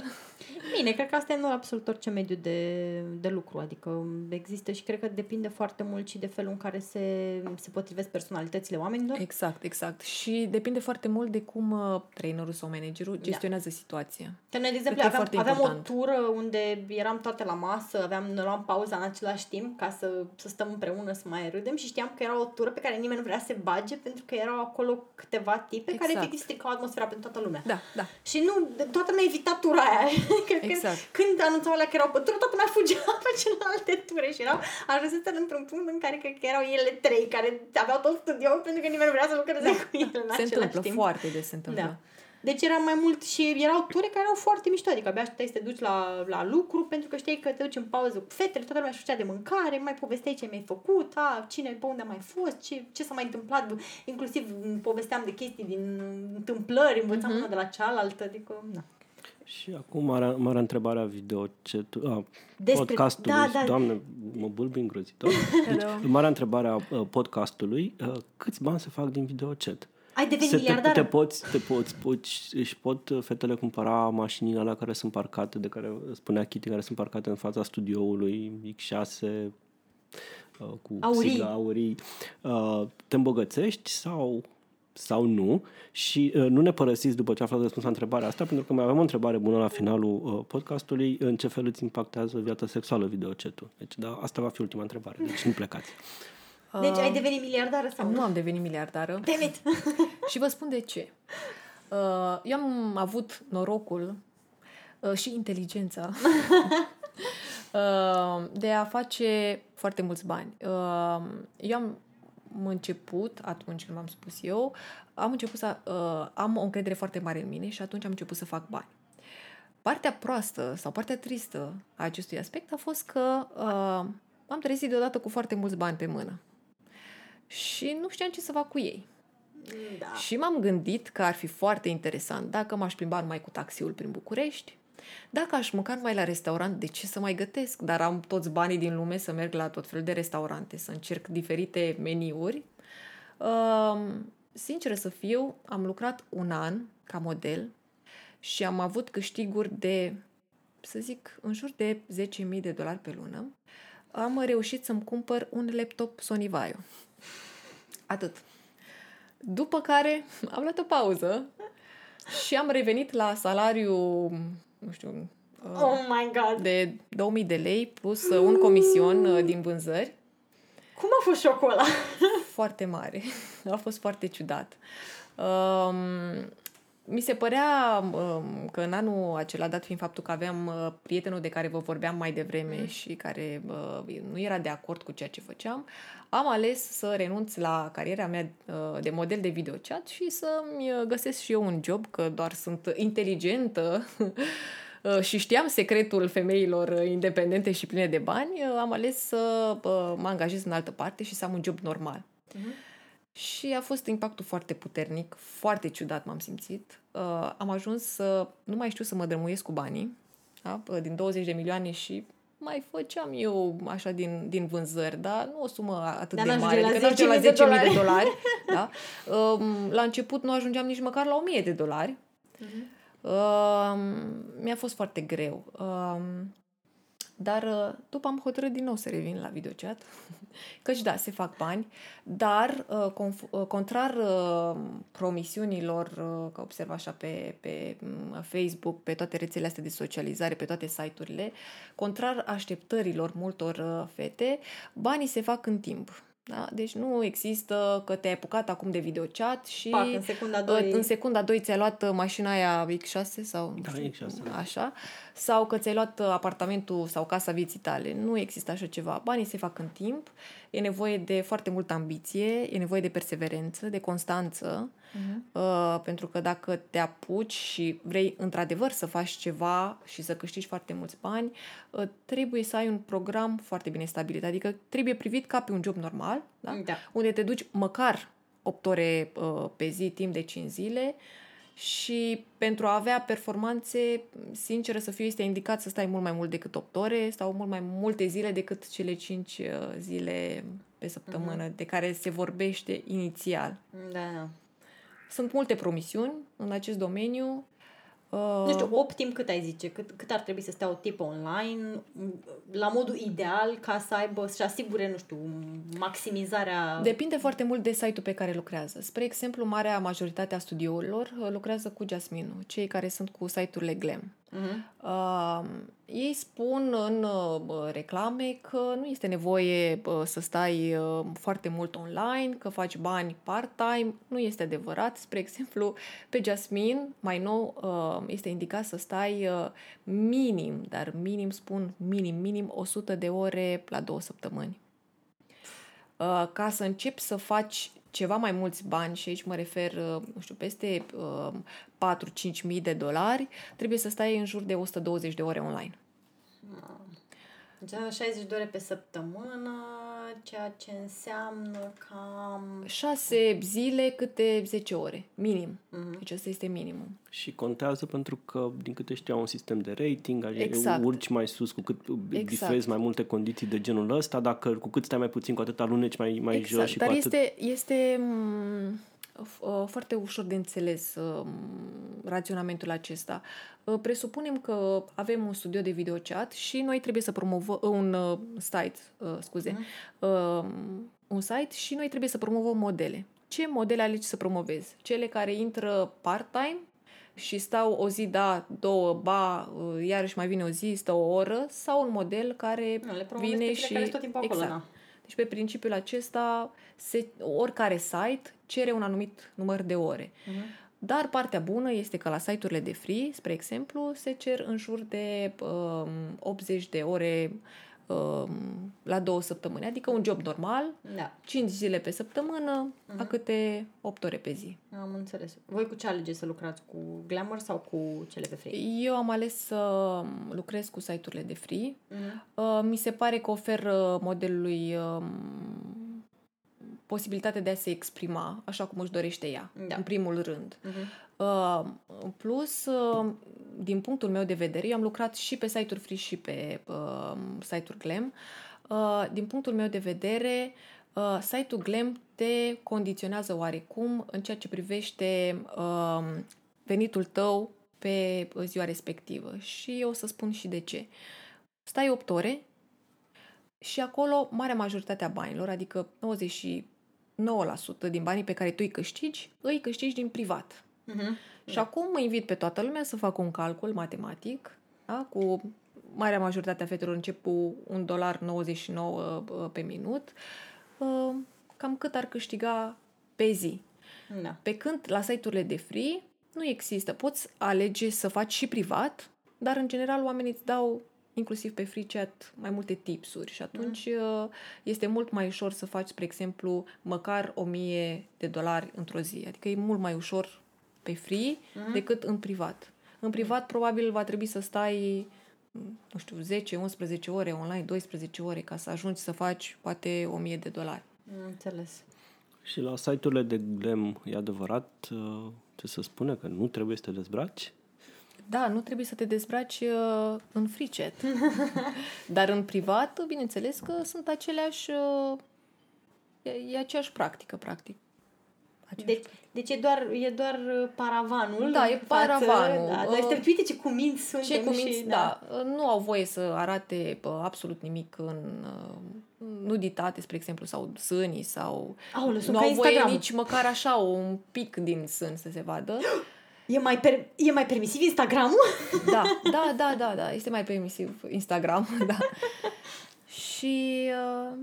Bine, cred că asta e în absolut orice mediu de, de lucru, adică există și cred că depinde foarte mult și de felul în care se, se potrivesc personalitățile oamenilor. Exact, exact. Și depinde foarte mult de cum uh, trainerul sau managerul gestionează situația. Că noi, de exemplu, că e aveam, foarte aveam o important. tură unde eram toate la masă, aveam, ne luam pauza în același timp ca să, să stăm împreună, să mai râdem și știam că era o tură pe care nimeni nu vrea să se bage pentru că erau acolo câteva tipe care Exact. efectiv stricau atmosfera pentru toată lumea. Da, da. Și nu, toată lumea evita tura aia. Cred că Exact. când anunțau alea că erau pe tură, toată lumea fugea pe celelalte ture și erau ajunseseră într-un punct în care cred că erau ele trei care aveau tot studioul pentru că nimeni nu vrea să lucreze cu ele în Se același întâmplă, timp. foarte des se întâmplă. Da. Deci era mai mult și erau ture care erau foarte mișto, adică abia așteptai să te duci la, la lucru pentru că știai că te duci în pauză cu fetele, toată lumea știa de mâncare, mai povesteai ce mi-ai făcut, a, cine, pe unde a mai fost, ce, ce s-a mai întâmplat, inclusiv m, povesteam de chestii din întâmplări, învățam Mhm. una de la cealaltă, adică, na. Și acum marea, marea întrebare a video ce tu, a, Despre- podcastului. da, da. Doamne, mă bulbi îngrozitor. Deci, Hello. marea întrebare a uh, podcastului, uh, câți bani se fac din video chat? Ai devenit Se te, miliardar? te poți, te poți, poți, își pot uh, fetele cumpăra mașinile alea care sunt parcate, de care spunea Kitty, care sunt parcate în fața studioului X6 uh, cu Aurii. sigla aurii. Uh, te îmbogățești sau sau nu și uh, nu ne părăsiți după ce aflați răspuns la întrebarea asta, pentru că mai avem o întrebare bună la finalul uh, podcastului, în ce fel îți impactează viața sexuală videocetul. Deci, da, asta va fi ultima întrebare, deci nu plecați. Deci ai devenit miliardară sau Nu am devenit miliardară. Damn it! Și vă spun de ce. Uh, Eu am avut norocul uh, și inteligența uh, de a face foarte mulți bani. Uh, Eu am început, atunci când m-am spus eu, am început să uh, am o încredere foarte mare în mine și atunci am început să fac bani. Partea proastă sau partea tristă a acestui aspect a fost că uh, am trezit deodată cu foarte mulți bani pe mână. Și nu știam ce să fac cu ei. Da. Și m-am gândit că ar fi foarte interesant dacă m-aș plimba numai cu taxiul prin București, dacă aș mânca numai la restaurant, de ce să mai gătesc? Dar am toți banii din lume să merg la tot felul de restaurante, să încerc diferite meniuri. Um, sinceră să fiu, am lucrat un an ca model și am avut câștiguri de, să zic, în jur de 10.000 de dolari pe lună. Am reușit să-mi cumpăr un laptop Sony Vaio. Atât. După care am luat o pauză și am revenit la salariu, nu știu, uh, Oh my god! de 2000 de lei plus uh, un comision uh, din vânzări Cum a fost șocul ăla? foarte mare. A fost foarte ciudat. Um, mi se părea um, că în anul acela, dat fiind faptul că aveam uh, prietenul de care vă vorbeam mai devreme mm. și care uh, nu era de acord cu ceea ce făceam, am ales să renunț la cariera mea uh, de model de videochat și să-mi uh, găsesc și eu un job, că doar sunt inteligentă uh, și știam secretul femeilor uh, independente și pline de bani, uh, am ales să uh, mă angajez în altă parte și să am un job normal. Mhm. Și a fost impactul foarte puternic, foarte ciudat m-am simțit. Uh, am ajuns să nu mai știu să mă drămuiesc cu banii, da? Uh, din 20 de milioane și mai făceam eu așa din, din vânzări, dar nu o sumă atât Dar de n-ajunge mare, la adică nu ajunge la 10.000 de 10.000 de dolari. dolari. da? Um, la început nu ajungeam nici măcar la 1.000 de dolari. Mhm. Um, mi-a fost foarte greu. Um, dar uh, după am hotărât din nou să revin la videochat. Căci da, se fac bani, dar uh, conf- uh, contrar uh, promisiunilor, uh, că observ așa pe, pe mm, Facebook, pe toate rețelele astea de socializare, pe toate site-urile, contrar așteptărilor multor uh, fete, banii se fac în timp. Da? Deci nu există că te-ai apucat acum de videochat și Pac, în secunda uh, doi. în secunda 2 ți-ai luat uh, mașina aia X6 sau nu Da, știu, X6, da. așa, sau că ți-ai luat uh, apartamentul sau casa vieții tale. Nu există așa ceva. Banii se fac în timp, e nevoie de foarte multă ambiție, e nevoie de perseverență, de constanță, Mhm. uh, pentru că dacă te apuci și vrei într-adevăr să faci ceva și să câștigi foarte mulți bani, uh, trebuie să ai un program foarte bine stabilit. Adică trebuie privit ca pe un job normal, da? Da. unde te duci măcar 8 ore uh, pe zi, timp de 5 zile și pentru a avea performanțe, sinceră să fiu, este indicat să stai mult mai mult decât 8 ore sau mult mai multe zile decât cele 5 uh, zile pe săptămână de care se vorbește inițial. Da, da. Sunt multe promisiuni în acest domeniu. Uh, Nu știu, optim cât ai zice? Cât, cât ar trebui să stea o tipă online la modul ideal ca să aibă, să asigure, nu știu, maximizarea... Depinde foarte mult de site-ul pe care lucrează. Spre exemplu, marea majoritate a studiourilor uh, lucrează cu Jasmine, cei care sunt cu site-urile Glam. Mhm. Uh, ei spun în uh, reclame că nu este nevoie uh, să stai uh, foarte mult online, că faci bani part-time. Nu este adevărat. Spre exemplu, pe Jasmine, mai nou, uh, este indicat să stai uh, minim, dar minim spun minim, minim 100 de ore la două săptămâni. Uh, ca să începi să faci ceva mai mulți bani, și aici mă refer, uh, nu știu, peste uh, 4-5 mii de dolari, trebuie să stai în jur de 120 de ore online. Deci 60 de ore pe săptămână, ceea ce înseamnă cam... 6 zile câte 10 ore, minim. Mhm. Deci asta este minimum. Și contează pentru că, din câte știu, au un sistem de rating, adică Exact. urci mai sus cu cât Exact. bifezi mai multe condiții de genul ăsta, dacă cu cât stai mai puțin, cu atât aluneci mai, mai jos și Exact. Dar cu atât... este, este m, f- uh, foarte ușor de înțeles uh, raționamentul acesta. Uh, Presupunem că avem un studio de videochat și noi trebuie să promovăm un uh, site, uh, scuze, uh, un site și noi trebuie să promovăm modele. Ce modele alegi să promovezi? Cele care intră part-time și stau o zi, da, două, ba, uh, iarăși mai vine o zi, stă o oră, sau un model care Nu, le promovezi vine pe cele și... care sunt tot timpul acolo, exact. na. Deci pe principiul acesta, se, oricare site cere un anumit număr de ore. Mhm. Dar partea bună este că la site-urile de free, spre exemplu, se cer în jur de um, 80 de ore um, la două săptămâni. Adică un job normal, Da, 5 zile pe săptămână, la câte 8 ore pe zi. am înțeles. Voi cu ce alegeți să lucrați? Cu Glamour sau cu cele pe free? Eu am ales să lucrez cu site-urile de free. Mhm. Uh, mi se pare că oferă modelului um, posibilitatea de a se exprima așa cum își dorește ea, Da. în primul rând. Mhm. Uh, în plus, uh, din punctul meu de vedere, eu am lucrat și pe site-uri free și pe uh, site-uri glam. Uh, din punctul meu de vedere, uh, site-ul glam te condiționează oarecum în ceea ce privește uh, venitul tău pe ziua respectivă. Și eu o să spun și de ce. Stai 8 ore și acolo marea majoritate a banilor, adică 99% din banii pe care tu îi câștigi, îi câștigi din privat. Mhm. Și acum mă invit pe toată lumea să facă un calcul matematic, da? cu marea majoritate a fetelor încep cu 1,99 dolar pe minut, uh, cam cât ar câștiga pe zi. Da. Pe când la site-urile de free nu există. Poți alege să faci și privat, dar în general oamenii îți dau inclusiv pe free chat mai multe tipsuri și atunci mm. este mult mai ușor să faci, spre exemplu, măcar 1000 de dolari într-o zi. Adică e mult mai ușor pe free mm. decât în privat. În privat probabil va trebui să stai nu știu, 10, 11 ore online, 12 ore ca să ajungi să faci poate 1000 de dolari. Am înțeles. Și la site-urile de glam e adevărat uh, ce se spune că nu trebuie să te dezbraci? Da, nu trebuie să te dezbraci uh, în fricet. Dar în privat, bineînțeles că sunt aceleași... Uh, e, e aceeași practică, practic. Aceeași deci, deci e doar, e doar uh, paravanul. Da, e paravanul. Da, dar uh, uite ce cuminți suntem ce cuminți, și, da. da. Nu au voie să arate bă, absolut nimic în uh, nuditate, spre exemplu, sau sânii, sau... Aoleu, nu au voie Instagram. nici măcar așa un pic din sân să se vadă. E mai, per- e mai permisiv Instagramul? Da, da, da, da, da. Este mai permisiv Instagram, da. Și uh,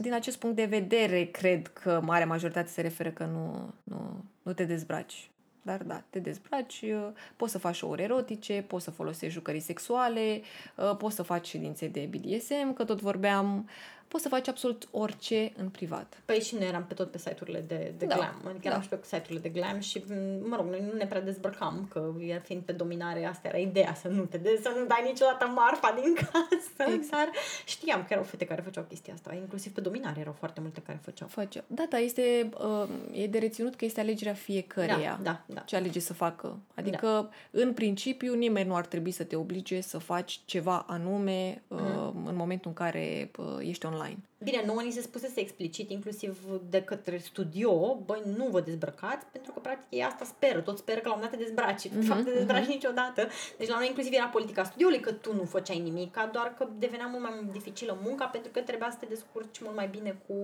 din acest punct de vedere, cred că marea majoritate se referă că nu, nu, nu te dezbraci. Dar da, te dezbraci, uh, poți să faci show-uri erotice, poți să folosești jucării sexuale, uh, poți să faci ședințe de BDSM, că tot vorbeam, poți să faci absolut orice în privat. Păi și noi eram pe tot pe site-urile de, de Da, glam. Adică eram da. și pe site-urile de glam și, mă rog, noi nu ne prea dezbrăcam, că iar fiind pe dominare, asta era ideea, să nu te de, să nu dai niciodată marfa din casă. Exact. Dar știam că erau fete care făceau chestia asta, inclusiv pe dominare erau foarte multe care făceau. Face. Da, da, este, uh, e de reținut că este alegerea fiecăreia. Da, da, da. Ce alege să facă. Adică, da. în principiu, nimeni nu ar trebui să te oblige să faci ceva anume uh, Mhm. în momentul în care uh, ești online. Bine, nouă ni se spusese explicit, inclusiv de către studio, băi, nu vă dezbrăcați, pentru că, practic, ei asta speră. Tot speră că la un moment dat te dezbraci. De fapt, te dezbraci niciodată. Deci, la noi, inclusiv, era politica studioului că tu nu făceai nimic, doar că devenea mult mai dificilă munca, pentru că trebuia să te descurci mult mai bine cu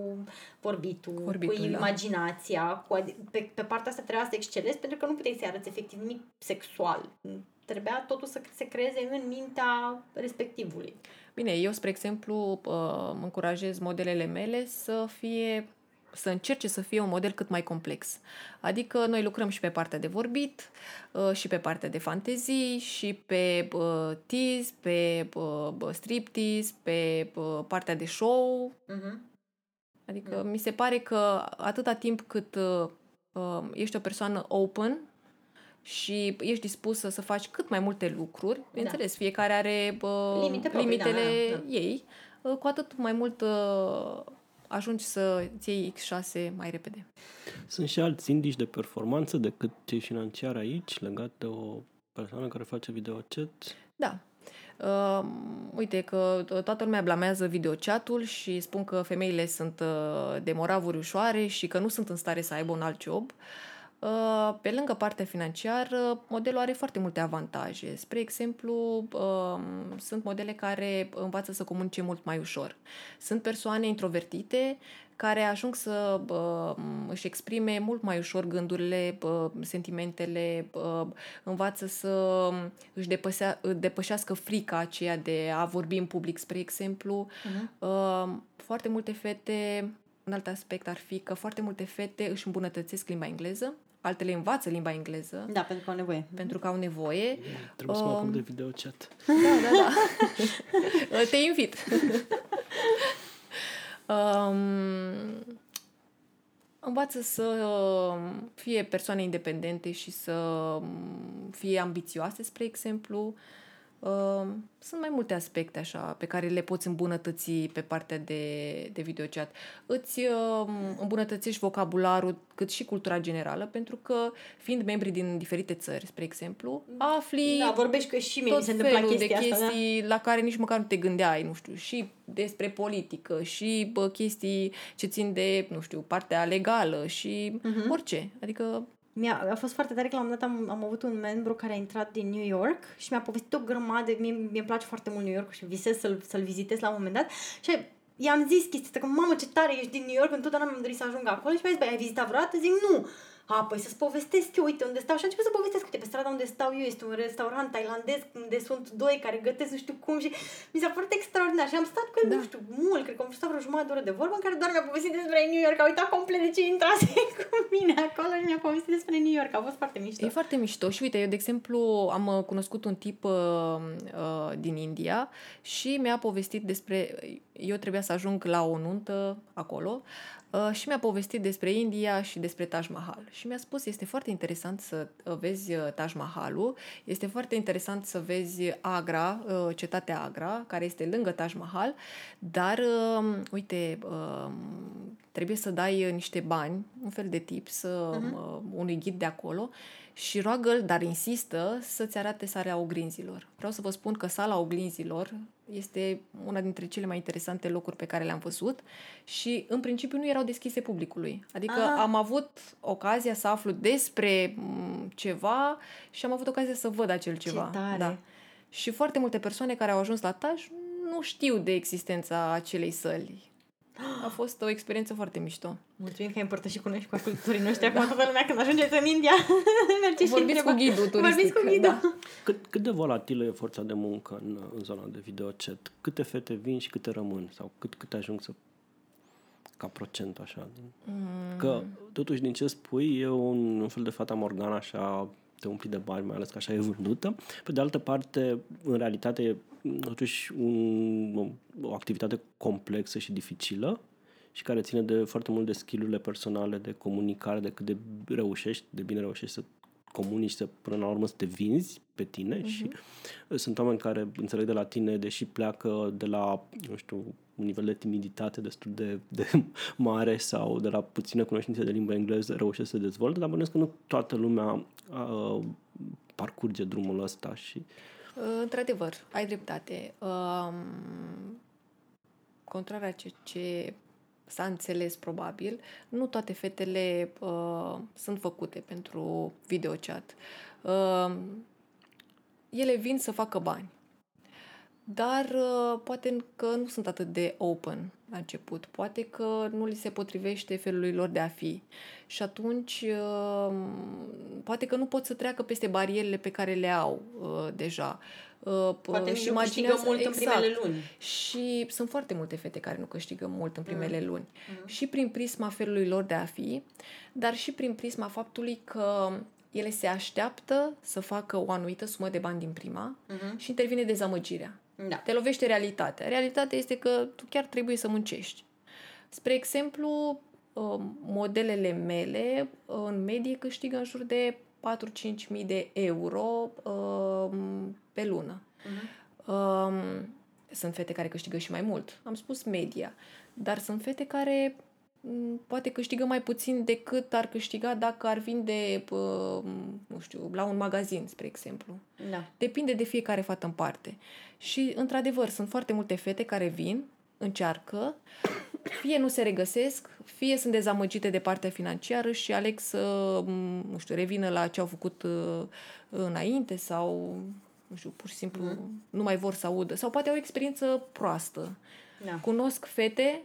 vorbitul, Vorbitul, cu da. imaginația. Cu, adi- pe, pe partea asta trebuia să excelezi, pentru că nu puteai să arăți efectiv nimic sexual. Trebuia totul să se creeze în mintea respectivului. Bine, eu, spre exemplu, uh, încurajez modelele mele să fie să încerce să fie un model cât mai complex. Adică noi lucrăm și pe partea de vorbit, uh, și pe partea de fantezii, și pe uh, tease, pe uh, striptease, pe uh, partea de show. Mhm. Adică mi se pare că atâta timp cât uh, uh, ești o persoană open și ești dispusă să faci cât mai multe lucruri, bineînțeles, fiecare are uh, Limite proprii, limitele da, da, da. ei, uh, cu atât mai mult uh, ajungi să ți iei X6 mai repede. Sunt și alți indici de performanță decât cei financiari aici, legat de o persoană care face videochat? Da. Uh, uite că toată lumea blamează videochatul și spun că femeile sunt uh, de moravuri ușoare și că nu sunt în stare să aibă un alt job. Uh, pe lângă partea financiară, modelul are foarte multe avantaje. Spre exemplu, uh, sunt modele care învață să comunice mult mai ușor. Sunt persoane introvertite care ajung să uh, își exprime mult mai ușor gândurile, uh, sentimentele, uh, învață să își depăsea, depășească frica aceea de a vorbi în public, spre exemplu. Mhm. Uh, foarte multe fete, un alt aspect ar fi că foarte multe fete își îmbunătățesc limba engleză, altele învață limba engleză Da, pentru că au nevoie. pentru că au nevoie. Trebuie să mă apuc Um, de videochat. Da, da, da. Te invit. um, învață să um, fie persoane independente și să um, fie ambițioase, spre exemplu. Um, sunt mai multe aspecte așa pe care le poți îmbunătăți pe partea de, de videochat. Îți um, îmbunătățești vocabularul cât și cultura generală, pentru că fiind membri din diferite țări, spre exemplu, afli Da, vorbești că și mie mi tot se întâmplă felul de chestia asta, da? chestii la care nici măcar nu te gândeai, nu știu, și despre politică, și bă, chestii ce țin de, nu știu, partea legală și Mhm. uh-huh. orice. Adică, Mi-a, a fost foarte tare că la un moment dat am, am avut un membru care a intrat din New York și mi-a povestit o grămadă, mie mi place foarte mult New York și visez să-l, să-l vizitez la un moment dat și i-am zis chestia asta, că mamă ce tare ești din New York, întotdeauna mi-am dorit să ajung acolo și mi-a zis, băi, ai vizitat vreodată? Zic, nu. A, păi să-ți povestesc eu, uite unde stau. Și am început să povestesc, uite, pe strada unde stau eu este un restaurant tailandez unde sunt doi care gătesc nu știu cum și mi s-a părut extraordinar. Și am stat cu el, Da. nu știu, mult, cred că am stat vreo jumătate de oră de vorbă în care doar mi-a povestit despre New York, a uitat complet de ce intrase cu mine acolo și mi-a povestit despre New York. A fost foarte mișto. e foarte mișto. Și uite, eu, de exemplu, am uh, cunoscut un tip uh, uh, din India și mi-a povestit despre... Eu trebuia să ajung la o nuntă acolo uh, și mi-a povestit despre India și despre Taj Mahal. și mi-a spus este foarte interesant să uh, vezi uh, Taj Mahalul, este foarte interesant să vezi Agra, uh, cetatea Agra, care este lângă Taj Mahal, dar, uite, trebuie să dai niște bani, un fel de tips, uh-huh. unui ghid de acolo și roagă dar insistă să-ți arate sarea oglinzilor. Vreau să vă spun că sala oglinzilor este una dintre cele mai interesante locuri pe care le-am văzut și în principiu nu erau deschise publicului. Adică Aha. am avut ocazia să aflu despre mm, ceva și am avut ocazia să văd acel ceva. Ce tare. Da. Și foarte multe persoane care au ajuns la Taj nu știu de existența acelei săli. A fost o experiență foarte mișto. Mulțumim că ai împărtășit cu noi și cu ascultătorii noștri. Acum toată lumea când ajungeți în India merge Vorbiți cu ghidul turistic. Vorbiți cu ghidul. Da. Cât, cât de volatilă e forța de muncă în, în zona de videochat? Câte fete vin și câte rămân? Sau cât, cât ajung să ca procent așa? Mm. Că totuși din ce spui e un, un fel de fata Morgana așa te umpli de bani, mai ales că așa e vândută. Pe de altă parte, în realitate e totuși un, o activitate complexă și dificilă și care ține de foarte mult de skillurile personale, de comunicare, de cât de reușești, de bine reușești să comunici, să până la urmă să te vinzi pe tine uh-huh. și sunt oameni care înțeleg de la tine, deși pleacă de la, nu știu, un nivel de timiditate destul de, de mare sau de la puțină cunoștință de limba engleză reușesc să se dezvolte, dar bănuiesc că nu toată lumea uh, parcurge drumul ăsta și... Uh, într-adevăr, ai dreptate. Um, contrarea ce, ce s-a înțeles probabil, nu toate fetele uh, sunt făcute pentru videochat. Uh, ele vin să facă bani dar uh, poate că nu sunt atât de open la început. Poate că nu li se potrivește felului lor de a fi. Și atunci uh, poate că nu pot să treacă peste barierele pe care le au uh, deja. Uh, poate și nu câștigă mult exact. în primele luni. Și sunt foarte multe fete care nu câștigă mult în primele mm. luni. Mm. Și prin prisma felului lor de a fi, dar și prin prisma faptului că ele se așteaptă să facă o anumită sumă de bani din prima mm-hmm. și intervine dezamăgirea. Da. Te lovește realitatea. Realitatea este că tu chiar trebuie să muncești. Spre exemplu, um, modelele mele în medie câștigă în jur de 4-5 mii de euro um, pe lună. Uh-huh. Sunt fete care câștigă și mai mult. Am spus media. Dar sunt fete care Mm, poate câștigă mai puțin decât ar câștiga dacă ar vinde, nu știu, la un magazin, spre exemplu. Da. Depinde de fiecare fată în parte. Și, într-adevăr, sunt foarte multe fete care vin, încearcă, fie nu se regăsesc, fie sunt dezamăgite de partea financiară și aleg să, nu știu, revină la ce au făcut uh, înainte sau, nu știu, pur și simplu mm. nu mai vor să audă. Sau poate au o experiență proastă. Da. Cunosc fete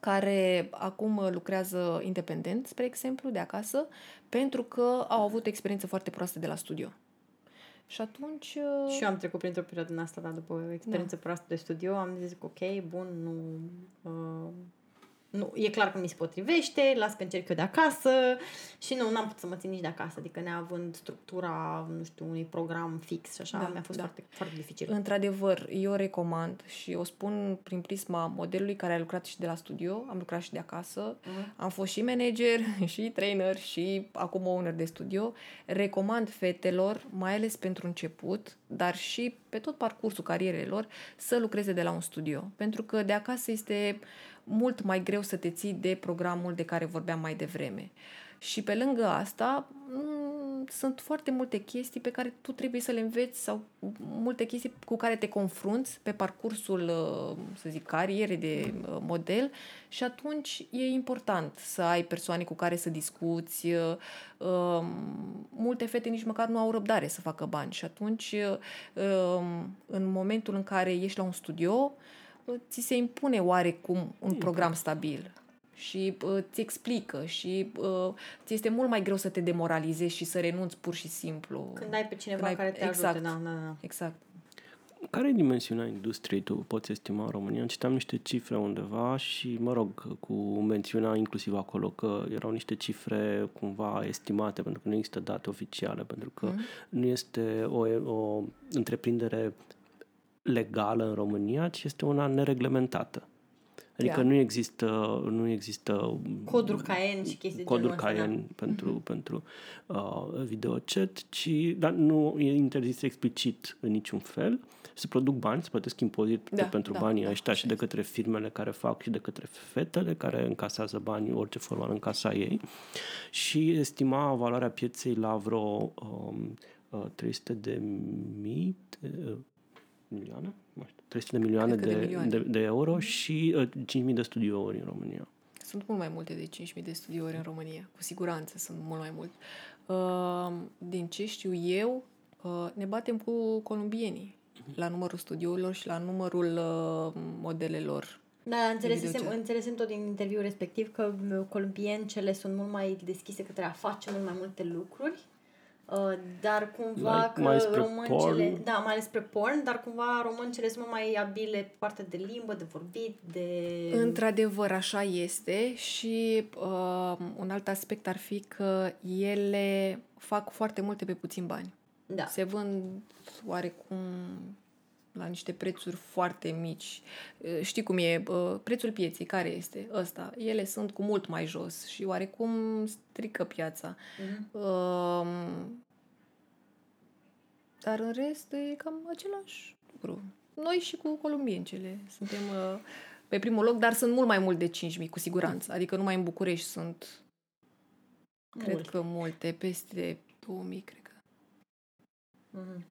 care acum lucrează independent, spre exemplu, de acasă, pentru că au avut experiență foarte proastă de la studio. Și atunci... Și eu am trecut printr-o perioadă în asta, dar după o experiență da. proastă de studio, am zis, ok, bun, nu... Uh, nu, e clar că mi se potrivește, las că încerc eu de acasă și nu, n-am putut să mă țin nici de acasă, adică neavând structura, nu știu, unui program fix și așa, da, mi-a fost da. foarte, foarte dificil. Într-adevăr, eu recomand și o spun prin prisma modelului care a lucrat și de la studio, am lucrat și de acasă, uh-huh. am fost și manager, și trainer și acum owner de studio, recomand fetelor, mai ales pentru început, dar și pe tot parcursul carierelor, să lucreze de la un studio, pentru că de acasă este mult mai greu să te ții de programul de care vorbeam mai devreme. Și pe lângă asta, mm, sunt foarte multe chestii pe care tu trebuie să le înveți sau multe chestii cu care te confrunți pe parcursul, uh, să zic, cariere de uh, model și atunci e important să ai persoane cu care să discuți. Uh, um, multe fete nici măcar nu au răbdare să facă bani și atunci, um, în momentul în care ești la un studio, ți se impune oarecum un program stabil și uh, ți explică și uh, ți este mult mai greu să te demoralizezi și să renunți pur și simplu. Când ai pe cineva ai, care te exact, ajute. Da, da, da. Exact. Care e dimensiunea industriei tu poți estima în România? Citam niște cifre undeva și, mă rog, cu mențiunea inclusiv acolo că erau niște cifre cumva estimate, pentru că nu există date oficiale, pentru că mm. nu este o, o întreprindere legală în România, ci este una nereglementată. Adică Da. nu există nu există Coduri Cayenne și chestii de coduri genul ăsta, da. Cayenne pentru, pentru uh, videochat, ci dar nu e interzis explicit în niciun fel. Se produc bani, se plătesc impozit Da, pentru da, banii da, ăștia și de către firmele care fac și de către fetele care încasează banii, orice formă ar încasa ei. Și estima valoarea pieței la vreo um, uh, 300 de mii de, uh, milioane? Nu știu, 300 de milioane Cred că de de, milioane. de, de euro și uh, 5.000 de studiouri în România. Sunt mult mai multe de 5.000 de studiouri în România. Cu siguranță sunt mult mai mult. Uh, din ce știu eu, uh, ne batem cu columbienii la numărul studiourilor și la numărul uh, modelelor. Da, înțelesem, videochat. înțelesem tot din interviul respectiv că uh, columbiancele sunt mult mai deschise către a face mult mai multe lucruri, uh, dar cumva Like, că mai spre româncele, porn? da, mai ales spre porn, dar cumva româncele sunt mult mai abile pe partea de limbă, de vorbit, de... Într-adevăr, așa este și uh, un alt aspect ar fi că ele fac foarte multe pe puțin bani. Da. Se vând oarecum la niște prețuri foarte mici. Uh, Știi cum e? uh, Prețul pieței, care este? Ăsta. Ele sunt cu mult mai jos și oarecum strică piața. Mhm. Um, dar în rest e cam același lucru. Noi și cu columbiencele suntem uh, pe primul loc, dar sunt mult mai mult de 5.000 cu siguranță. Adică numai în București sunt, cred Mult. că multe, peste 2.000, cred că. Mhm.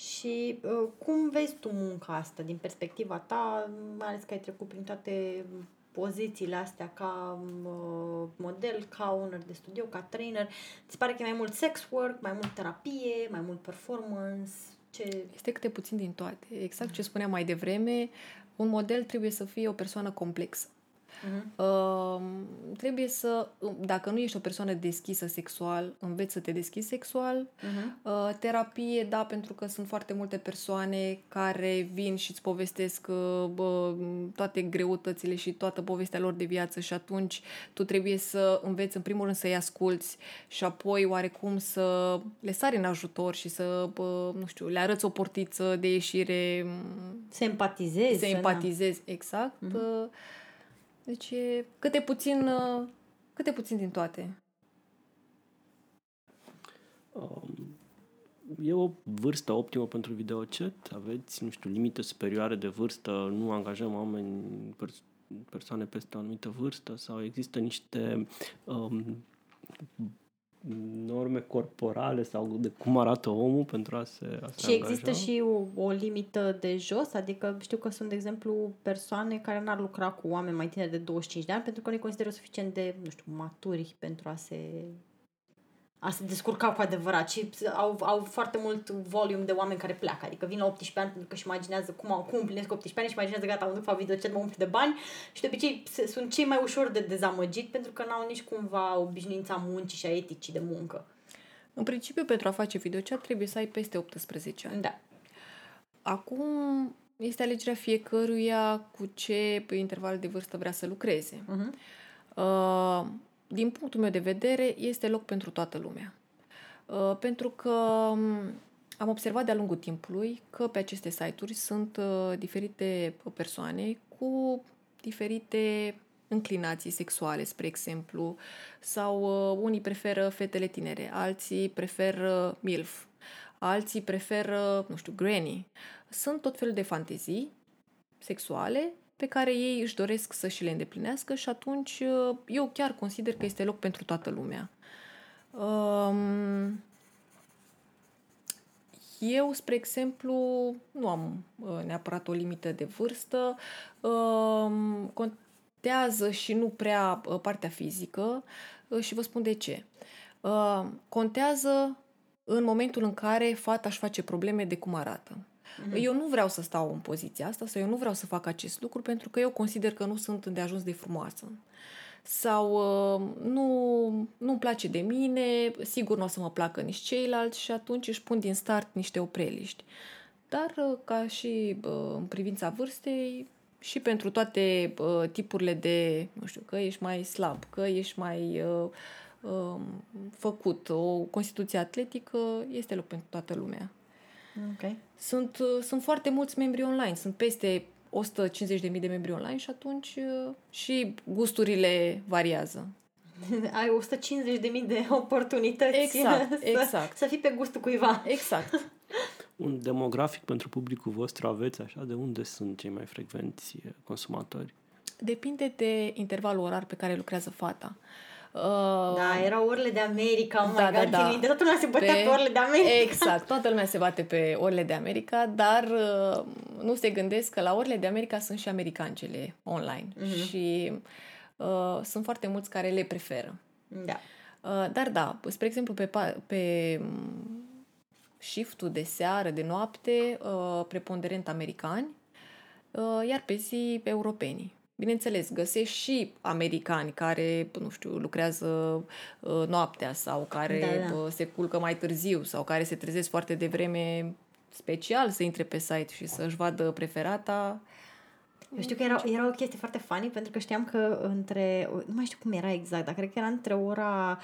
Și uh, cum vezi tu munca asta din perspectiva ta, mai ales că ai trecut prin toate pozițiile astea ca uh, model, ca owner de studio, ca trainer? Ți pare că e mai mult sex work, mai mult terapie, mai mult performance? Ce... Este câte puțin din toate. Exact ce spuneam mai devreme, un model trebuie să fie o persoană complexă. Mhm. Uh, trebuie să, dacă nu ești o persoană deschisă sexual, înveți să te deschizi sexual. Mhm. Uh, terapie, da, pentru că sunt foarte multe persoane care vin și îți povestesc uh, bă, toate greutățile și toată povestea lor de viață și atunci tu trebuie să înveți în primul rând să-i asculți și apoi oarecum să le sari în ajutor și să, bă, nu știu, le arăți o portiță de ieșire m, Să empatizezi. să empatizezi, exact. Uh, Deci e câte puțin, uh, câte puțin din toate. Um, e o vârstă optimă pentru videochat? Aveți, nu știu, limite superioare de vârstă? Nu angajăm oameni, pers- persoane peste o anumită vârstă? Sau există niște um, norme corporale sau de cum arată omul pentru a se, a se Și există angaja? și o, o limită de jos, adică știu că sunt, de exemplu, persoane care n-ar lucra cu oameni mai tineri de 25 de ani pentru că nu-i consideră suficient de, nu știu, maturi pentru a se a se descurca cu adevărat și au, au foarte mult volume de oameni care pleacă, adică vin la 18 ani pentru că își imaginează cum, au, cum împlinesc 18 ani și imaginează gata, mă duc fac videochat, mă umplu de bani și de obicei se- sunt cei mai ușor de dezamăgit pentru că n-au nici cumva obișnuința muncii și a eticii de muncă. În principiu, pentru a face videochat trebuie să ai peste 18 ani. Da. Acum este alegerea fiecăruia cu ce interval de vârstă vrea să lucreze. Mhm. Uh, din punctul meu de vedere, este loc pentru toată lumea. Uh, pentru că um, am observat de-a lungul timpului că pe aceste site-uri sunt uh, diferite persoane cu diferite înclinații sexuale, spre exemplu, sau uh, unii preferă fetele tinere, alții preferă MILF, alții preferă, nu știu, granny. Sunt tot felul de fantezii sexuale pe care ei își doresc să și le îndeplinească și atunci uh, eu chiar consider că este loc pentru toată lumea. Um, eu, spre exemplu, nu am uh, neapărat o limită de vârstă. Um, contează și nu prea uh, partea fizică uh, și vă spun de ce. Uh, contează în momentul în care fata își face probleme de cum arată. Mm-hmm. Eu nu vreau să stau în poziția asta sau eu nu vreau să fac acest lucru pentru că eu consider că nu sunt îndeajuns de frumoasă. Sau uh, nu, nu-mi place de mine, sigur nu o să mă placă nici ceilalți și atunci își pun din start niște opreliști. Dar uh, ca și uh, în privința vârstei, și pentru toate uh, tipurile de, nu știu, că ești mai slab, că ești mai uh, uh, făcut, o constituție atletică, este loc pentru toată lumea. Ok. Sunt, uh, sunt foarte mulți membri online, sunt peste 150.000 de membri online și atunci uh, și gusturile variază. Ai 150.000 de oportunități Exact, să, exact. să fii pe gustul cuiva. Exact. Un demografic pentru publicul vostru aveți așa? De unde sunt cei mai frecvenți eh, consumatori? Depinde de intervalul orar pe care lucrează fata. Uh, Da, erau orele de America, oh Da, my da, God, da. țin minte, toată lumea se bătea pe, orele de America. Exact, toată lumea se bate pe orele de America, dar uh, nu se gândesc că la orele de America sunt și americancele online Mhm. și uh, sunt foarte mulți care le preferă. Da. Uh, dar da, spre exemplu, pe, pa- pe mm, shift-ul de seară, de noapte, uh, preponderent americani, uh, iar pe zi europenii. Bineînțeles, găsești și americani care, nu știu, lucrează uh, noaptea sau care Da, da. uh, se culcă mai târziu sau care se trezesc foarte devreme special să intre pe site și să-și vadă preferata. Eu știu că era, era o chestie foarte funny pentru că știam că între, nu mai știu cum era exact, dar cred că era între ora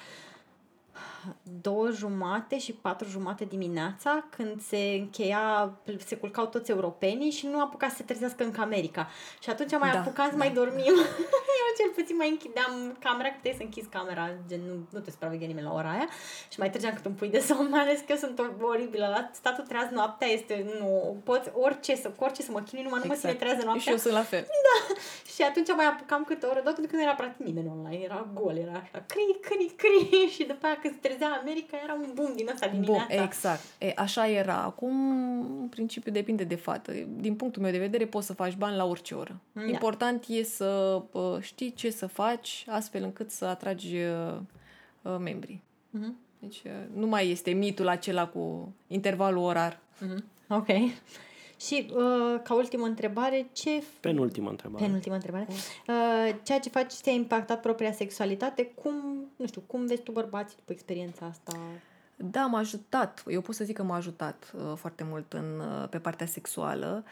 două jumate și patru jumate dimineața când se încheia, se culcau toți europenii și nu apuca să se trezească încă America. Și atunci mai Da, apucam să da. mai dormim. Eu cel puțin mai închideam camera, că puteai să închizi camera, gen nu, nu te supraveghe nimeni la ora aia și mai trăgeam cât un pui de somn, mai ales că eu sunt oribilă. La statul treaz noaptea este, nu, poți orice să, cu orice să mă chinui, numai nu mă ține trează noaptea. Și eu sunt la fel. Și atunci mai apucam câte o oră, doar pentru că nu era practic nimeni online, era gol, era așa, cri, cri, cri și după aia când se trezea America era un boom din ăsta Bun, dimineața. exact. E, așa era. Acum, în principiu, depinde de fată. Din punctul meu de vedere, poți să faci bani la orice oră. Da. Important e să uh, știi ce să faci, astfel încât să atragi uh, uh, membrii. Mhm. Deci, uh, nu mai este mitul acela cu intervalul orar. Mhm. Ok. Și uh, ca ultimă întrebare, ce... Penultima întrebare. Penultima întrebare. Uh, ceea ce faci ți-a impactat propria sexualitate, cum, nu știu, cum vezi tu bărbații după experiența asta? Da, m-a ajutat. Eu pot să zic că m-a ajutat uh, foarte mult în, uh, pe partea sexuală,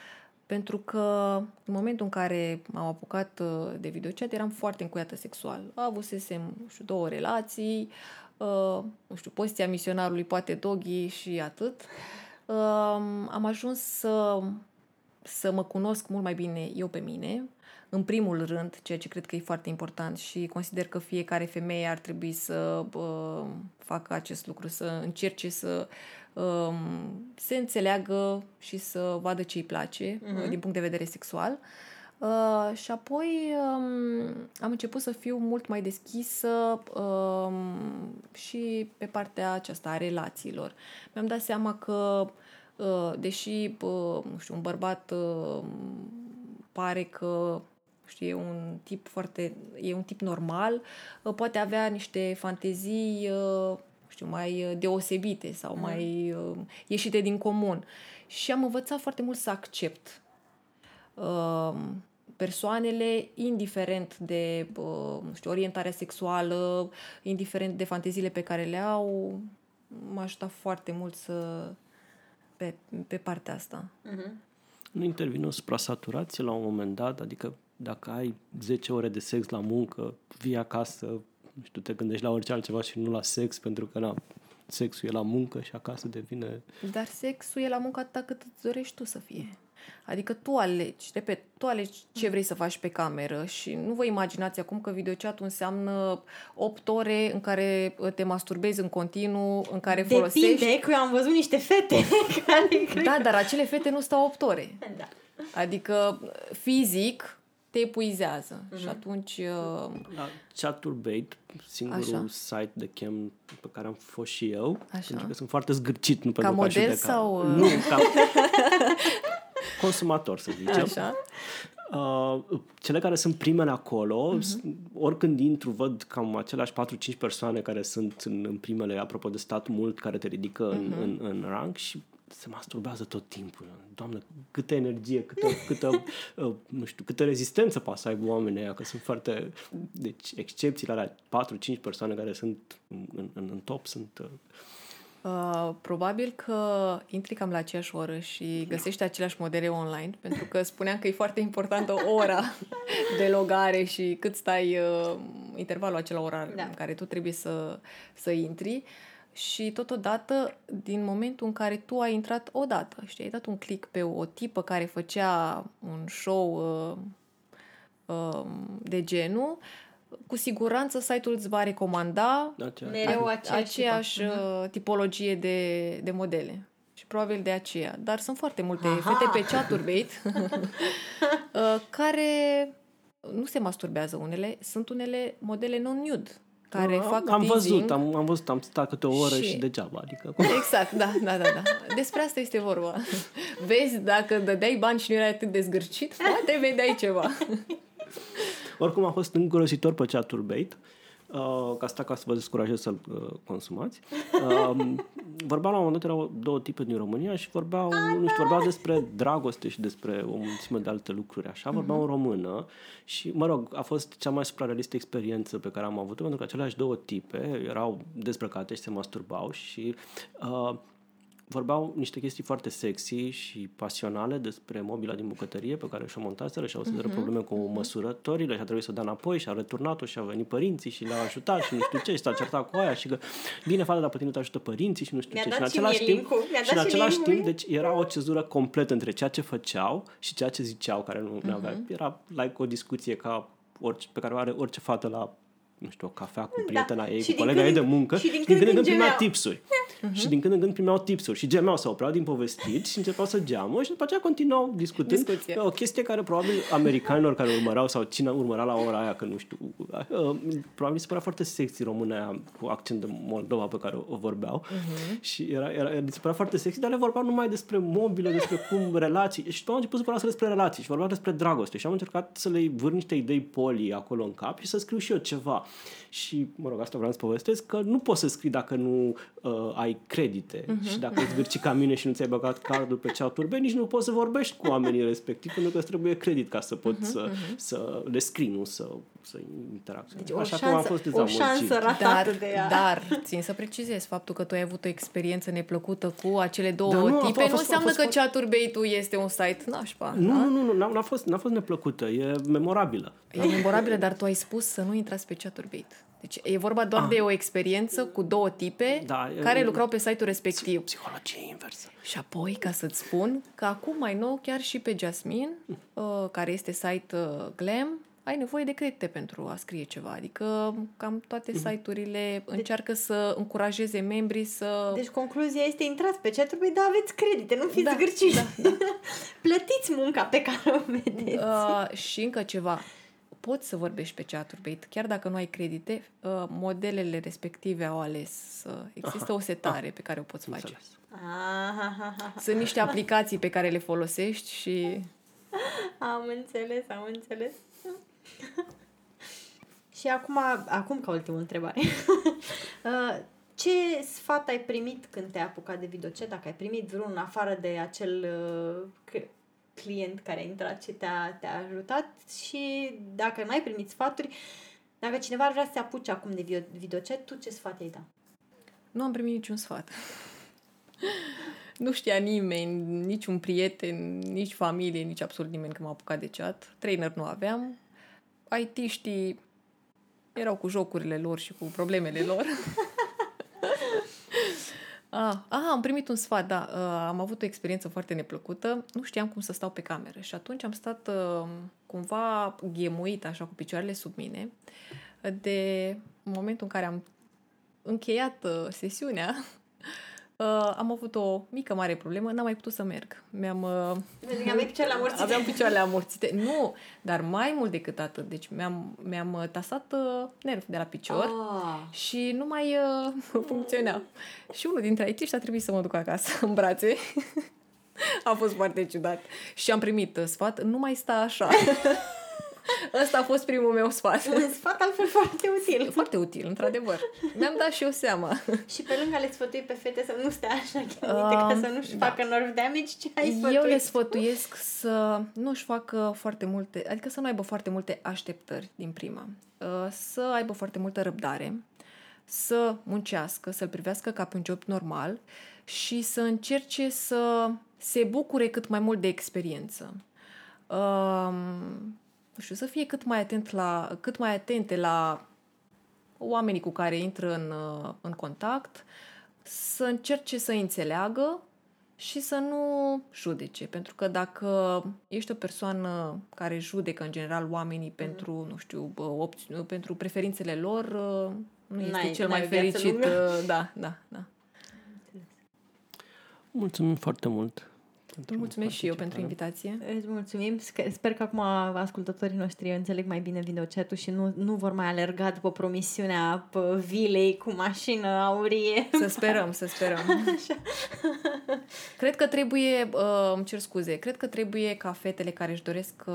pentru că în momentul în care m-am apucat uh, de videochat eram foarte încuiată sexual. Avusesem, nu știu, două relații, uh, nu știu, poziția misionarului, poate doggy și atât. Uh, am ajuns să, să mă cunosc mult mai bine eu pe mine, în primul rând, ceea ce cred că e foarte important și consider că fiecare femeie ar trebui să uh, facă acest lucru, să încerce să um, se înțeleagă și să vadă ce îi place uh, din punct de vedere sexual. Uh, și apoi um, am început să fiu mult mai deschisă um, și pe partea aceasta a relațiilor. Mi-am dat seama că, uh, deși, uh, nu știu, un bărbat uh, pare că știi, e un tip foarte, e un tip normal, uh, poate avea niște fantezii, uh, știu, mai uh, deosebite sau mai uh, ieșite din comun. Și am învățat foarte mult să accept uh, persoanele, indiferent de, uh, nu știu, orientarea sexuală, indiferent de fanteziile pe care le au, m-a ajutat foarte mult să pe, pe partea asta. Nu intervine o suprasaturație la un moment dat? Adică dacă ai 10 ore de sex la muncă, vii acasă, nu știu, te gândești la orice altceva și nu la sex, pentru că na, sexul e la muncă și acasă devine... Dar sexul e la muncă atâta cât îți dorești tu să fie. Adică tu alegi, repet, tu alegi ce vrei să faci pe cameră și nu vă imaginați acum că videochat înseamnă 8 ore în care uh, te masturbezi în continuu, în care folosești... Depinde, că eu am văzut niște fete care... cred Da, dar acele fete nu stau 8 ore. că- Da. Adică fizic te epuizează și atunci uh, La Chaturbate, singurul Așa. site de chem pe care am fost și eu, Așa. pentru că sunt foarte zgârcit, nu Ca pentru că aș model judeca. sau, uh? Nu, ca consumator, să zicem. așa. Uh, cele care sunt primele acolo, Mhm. uh-huh. oricând intru, văd cam aceleași 4-5 persoane care sunt în, în primele, apropo de stat mult, care te ridică în, Mhm. în, în rang și se masturbează tot timpul. Doamne, câtă energie, câtă, câtă uh, nu știu, câtă rezistență poate să aibă oamenii ăia, că sunt foarte... Deci, excepțiile alea, 4-5 persoane care sunt în, în, în top sunt... Uh, Uh, probabil că intri cam la aceeași oră și găsești aceleași modele online, pentru că spuneam că e foarte importantă ora de logare și cât stai uh, intervalul acela orar Da. în care tu trebuie să, să intri. și totodată din momentul în care tu ai intrat odată și ai dat un click pe o tipă care făcea un show uh, uh, de genul, cu siguranță site-ul îți va recomanda Aceea. Mereu aceeași, aceeași tipă. uh, tipologie de, de modele. Și probabil de aceea. Dar sunt foarte multe Aha. fete pe chaturbate uh, care nu se masturbează unele, sunt unele modele non-nude care am, fac am teasing. văzut, am, am văzut, am stat câte o oră și, Și- și degeaba, adică Exact, da, da, da, da. Despre asta este vorba. Vezi, dacă dădeai bani și nu erai atât de zgârcit, poate vedeai ceva. Oricum a fost îngrozitor pe chaturbate. Uh, ca asta ca să vă descurajez să-l uh, consumați. Uh, vorbeau la un moment dat, erau două tipe din România și vorbeau, nu știu, vorbeau despre dragoste și despre o mulțime de alte lucruri așa, vorbeau în română și, mă rog, a fost cea mai suprarealistă experiență pe care am avut-o, pentru că aceleași două tipe erau dezbrăcate și se masturbau și uh, vorbeau niște chestii foarte sexy și pasionale despre mobila din bucătărie pe care și-o montaseră și au avut uh-huh. probleme cu măsurătorile și a trebuit să o dea înapoi și a returnat-o și a venit părinții și le-au ajutat și nu știu ce și s-a certat cu aia și că bine fata, dar pe tine te ajută părinții și nu știu Mi-a ce. dat și în și același mie timp, link-ul, mi-a și în dat și același link-ul. timp, deci era o cezură completă între ceea ce făceau și ceea ce ziceau, care nu uh-huh. avea. Era like o discuție ca orice, pe care o are orice fată la nu știu, o cafea cu prietena ei, Și cu din colega ei de când- muncă și din din când când în în când primea gemeau. tipsuri. Și din când în când primeau tipsuri și gemeau, se opreau din povestit și începeau să geamă și după aceea continuau discutând. Discuție. O chestie care probabil americanilor care urmărau sau cine urmărea la ora aia, că nu știu, uh, probabil se părea foarte sexy româna aia cu accent de Moldova pe care o, o vorbeau. Și era, era, era, se părea foarte sexy, dar le vorbeau numai despre mobile, despre cum relații. Și după au început să vorbească despre relații și vorbeau despre dragoste. Și am încercat să le vâr niște idei poli acolo în cap și să scriu și eu ceva. Și, mă rog, asta vreau să povestesc, că nu poți să scrii dacă nu uh, ai credite uh-huh. și dacă îți gârci ca mine și nu ți-ai băgat cardul pe ceaturbe, nici nu poți să vorbești cu oamenii respectivi pentru că îți trebuie credit ca să poți uh-huh, să, să le scrii, nu să, să interacționezi. Deci o Așa șansă, cum am fost o dezamăgit. șansă ratată Dar, de ea. dar țin să precizez, faptul că tu ai avut o experiență neplăcută cu acele două Da, nu, a tipe fost- a nu fost- a înseamnă fost că foarte- chaturbate-ul este un site nașpa. Nu, da? nu, nu, nu, n-a, n-a, fost, n-a fost neplăcută, e memorabilă. E memorabilă, dar tu ai spus să nu intrați pe chaturbate. Deci e vorba doar Ah. de o experiență cu două tipe Da, e- care lucrau pe site-ul respectiv. Psihologie inversă. Și apoi, ca să-ți spun, că acum mai nou, chiar și pe Jasmine, uh, care este site uh, Glam, ai nevoie de credite pentru a scrie ceva. Adică cam toate Mhm. site-urile încearcă să încurajeze membrii să... Deci concluzia este intrați pe chat păi da, aveți credite, nu fiți Da, zgârciți. da, da. Plătiți munca pe care o vedeți. Uh, și încă ceva. Poți să vorbești pe chaturbate, chiar dacă nu ai credite, uh, modelele respective au ales. Uh, există o setare pe care o poți face. Înțeles. Aha, aha, aha. Sunt niște aplicații pe care le folosești și Am înțeles, am înțeles. Și acum, acum ca ultimă întrebare. Uh, Ce sfat ai primit când te-ai apucat de videochat? Dacă ai primit vreun afară de acel uh, c- client care a intrat și te-a, te-a ajutat și dacă n-ai primit sfaturi, dacă cineva ar vrea să se apuce acum de video- videochat, tu ce sfat ai da? nu am primit niciun sfat. nu știa nimeni, niciun prieten, nici familie, nici absolut nimeni că m-a apucat de chat. Trainer nu aveam. IT-știi erau cu jocurile lor și cu problemele lor. Ah, ah, am primit un sfat, da. Uh, am avut o experiență foarte neplăcută. Nu știam cum să stau pe cameră și atunci am stat uh, cumva ghemuit așa cu picioarele sub mine de în momentul în care am încheiat uh, sesiunea, uh, am avut o mică mare problemă, n-am mai putut să merg. Mi-am uh, Pentru că aveai picioarele amorțite. Aveam picioarele amorțite. Nu, dar mai mult decât atât. Deci mi-am, mi-am uh, tasat uh, nerv de la picior Ah. și nu mai uh, funcționa. Și unul dintre IT a trebuit să mă duc acasă în brațe. a fost foarte ciudat. Și am primit uh, sfat, nu mai sta așa. Ăsta a fost primul meu sfat. Un sfat altfel foarte util. Foarte util, într-adevăr. Mi-am dat și eu seama. Și pe lângă le sfătui pe fete să nu stea așa gândite ca Um, să nu-și da. facă nerve damage, ce ai sfătuit? Eu le sfătuiesc să nu-și facă foarte multe, adică să nu aibă foarte multe așteptări din prima. Uh, Să aibă foarte multă răbdare, să muncească, să-l privească ca pe un job normal și să încerce să se bucure cât mai mult de experiență. Um, Nu știu, să fie cât mai atent la, cât mai atente la oamenii cu care intră în, uh, în contact, să încerce să înțeleagă și să nu judece. Pentru că dacă ești o persoană care judecă în general oamenii mm. pentru, nu știu, opți- pentru preferințele lor, nu este N-ai- cel n-ai mai o viață fericit. lungă. uh, Da, da, da. Mulțumim foarte mult. Pentru Mulțumesc și eu pentru participare. invitație. Îți mulțumim. Sc- Sper că acum ascultătorii noștri înțeleg mai bine videochatul și nu, nu vor mai alerga după promisiunea pă, vilei cu mașină aurie. Să sperăm, să sperăm. Cred că trebuie, uh, îmi cer scuze, cred că trebuie ca fetele care își doresc uh,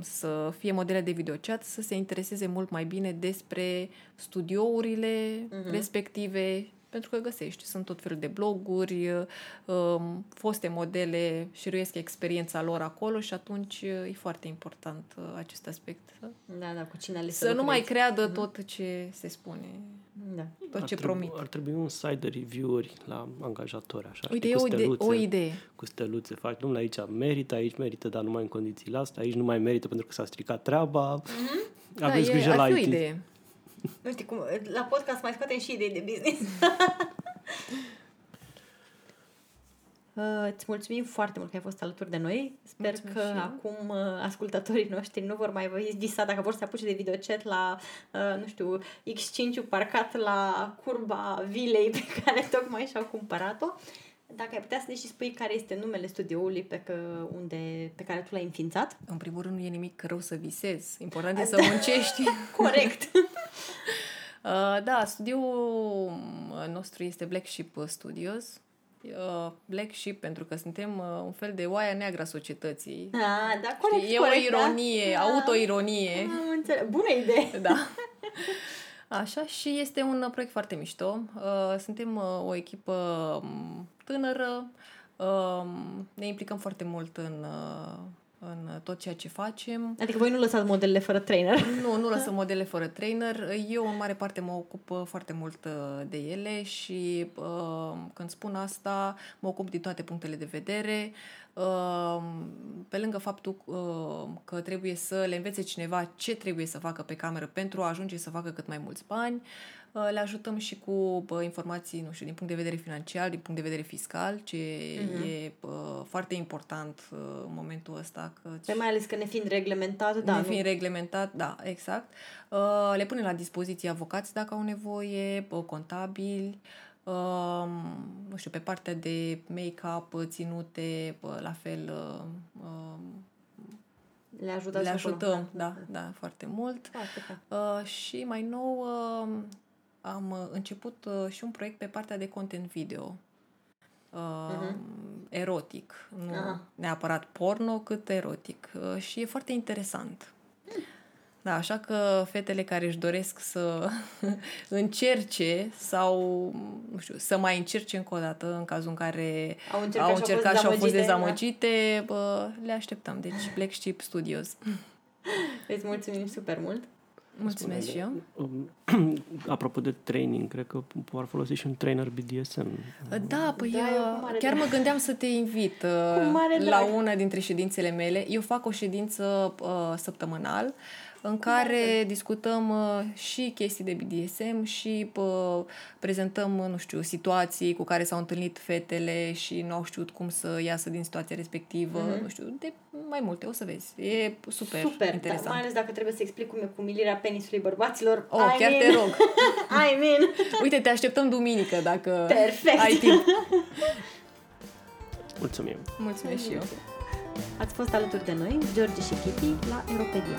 să fie modele de videochat să se intereseze mult mai bine despre studiourile Mhm. respective, pentru că găsești, sunt tot felul de bloguri, uh, um, foste modele șiruiesc experiența lor acolo și atunci uh, e foarte important uh, acest aspect. Da, da, cu cine le Să nu mai creadă tot ce se spune, Da. tot Ar ce trebui, promit. Ar trebui un site de review-uri la angajatori, așa, Uite, știi, e cu o, ide- steluțe, o idee. cu steluțe, faci, domnule, aici merită, aici merită, dar numai în condițiile astea, aici nu mai merită pentru că s-a stricat treaba, aveți da, grijă e, la ar fi o IT. idee. Nu știu cum, la podcast mai scoatem și idei de business. Uh, Îți mulțumim foarte mult că ai fost alături de noi. Sper Mulțumesc că și eu. acum uh, ascultătorii noștri nu vor mai visa dacă vor să se apuce de videochat la, uh, nu știu, X5 parcat la curba vilei pe care tocmai și-au cumpărat-o. Dacă ai putea să ne și spui care este numele studioului pe, că, unde, pe care tu l-ai înființat. În primul rând, nu e nimic rău să visezi. Important e Da. să muncești. Corect. Uh, da, studioul nostru este Black Sheep Studios. Uh, Black Sheep pentru că suntem uh, un fel de oaia neagră a societății. Ah, da, corect, Știi, e corect, o ironie, da. autoironie. Am înțeles. Bună idee! Da. Așa, și este un uh, proiect foarte mișto. Uh, Suntem uh, o echipă um, tânără, um, ne implicăm foarte mult în, uh, în tot ceea ce facem. Adică voi nu lăsați modelele fără trainer. Nu, nu lăsăm modele fără trainer. Eu, în mare parte, mă ocup uh, foarte mult uh, de ele și uh, când spun asta, mă ocup din toate punctele de vedere. Uh, pe lângă faptul uh, că trebuie să le învețe cineva ce trebuie să facă pe cameră pentru a ajunge să facă cât mai mulți bani, uh, le ajutăm și cu uh, informații, nu știu, din punct de vedere financiar, din punct de vedere fiscal, ce Mhm. e uh, foarte important uh, în momentul ăsta. Că Pe mai ales că ne fiind reglementat, da, da, ne nu? fiind reglementat, da, exact. Uh, le punem la dispoziție avocați dacă au nevoie, uh, contabili, uh, nu știu, pe partea de make-up, uh, ținute, uh, la fel, uh, uh, le ajutați le acolo. ajutăm, da, da, foarte mult. Foarte fain. Uh, și mai nou uh, am uh, început uh, și un proiect pe partea de content video. Uh, Mhm. Erotic, nu Aha. neapărat porno, cât erotic. Uh, și e foarte interesant. Da, așa că fetele care își doresc să încerce sau, nu știu, să mai încerce încă o dată în cazul în care Au încercat au și au fost încercat și au fost dezamăgite, dezamăgite, bă, le așteptăm. Deci Black Sheep Studios. Îți mulțumim super mult. Mulțumesc și eu. Um, Apropo de training, cred că ar folosi și un trainer BDSM. Da, păi Da, eu cu uh, mare chiar drag. mă gândeam să te invit uh, Cu mare la drag. una dintre ședințele mele. Eu fac o ședință uh, săptămânal în care discutăm uh, și chestii de BDSM și uh, prezentăm, uh, nu știu, situații cu care s-au întâlnit fetele și nu au știut cum să iasă din situația respectivă, Mhm. nu știu, de mai multe, o să vezi. E super, Super, da, interesant. mai ales dacă trebuie să explic cum e cu umilirea penisului bărbaților. Oh, I chiar mean, te rog. I mean, Uite, te așteptăm duminică dacă Perfect. ai timp. Mulțumim! Mulțumesc și eu. ați fost alături de noi, George și Kitty, la Europedia.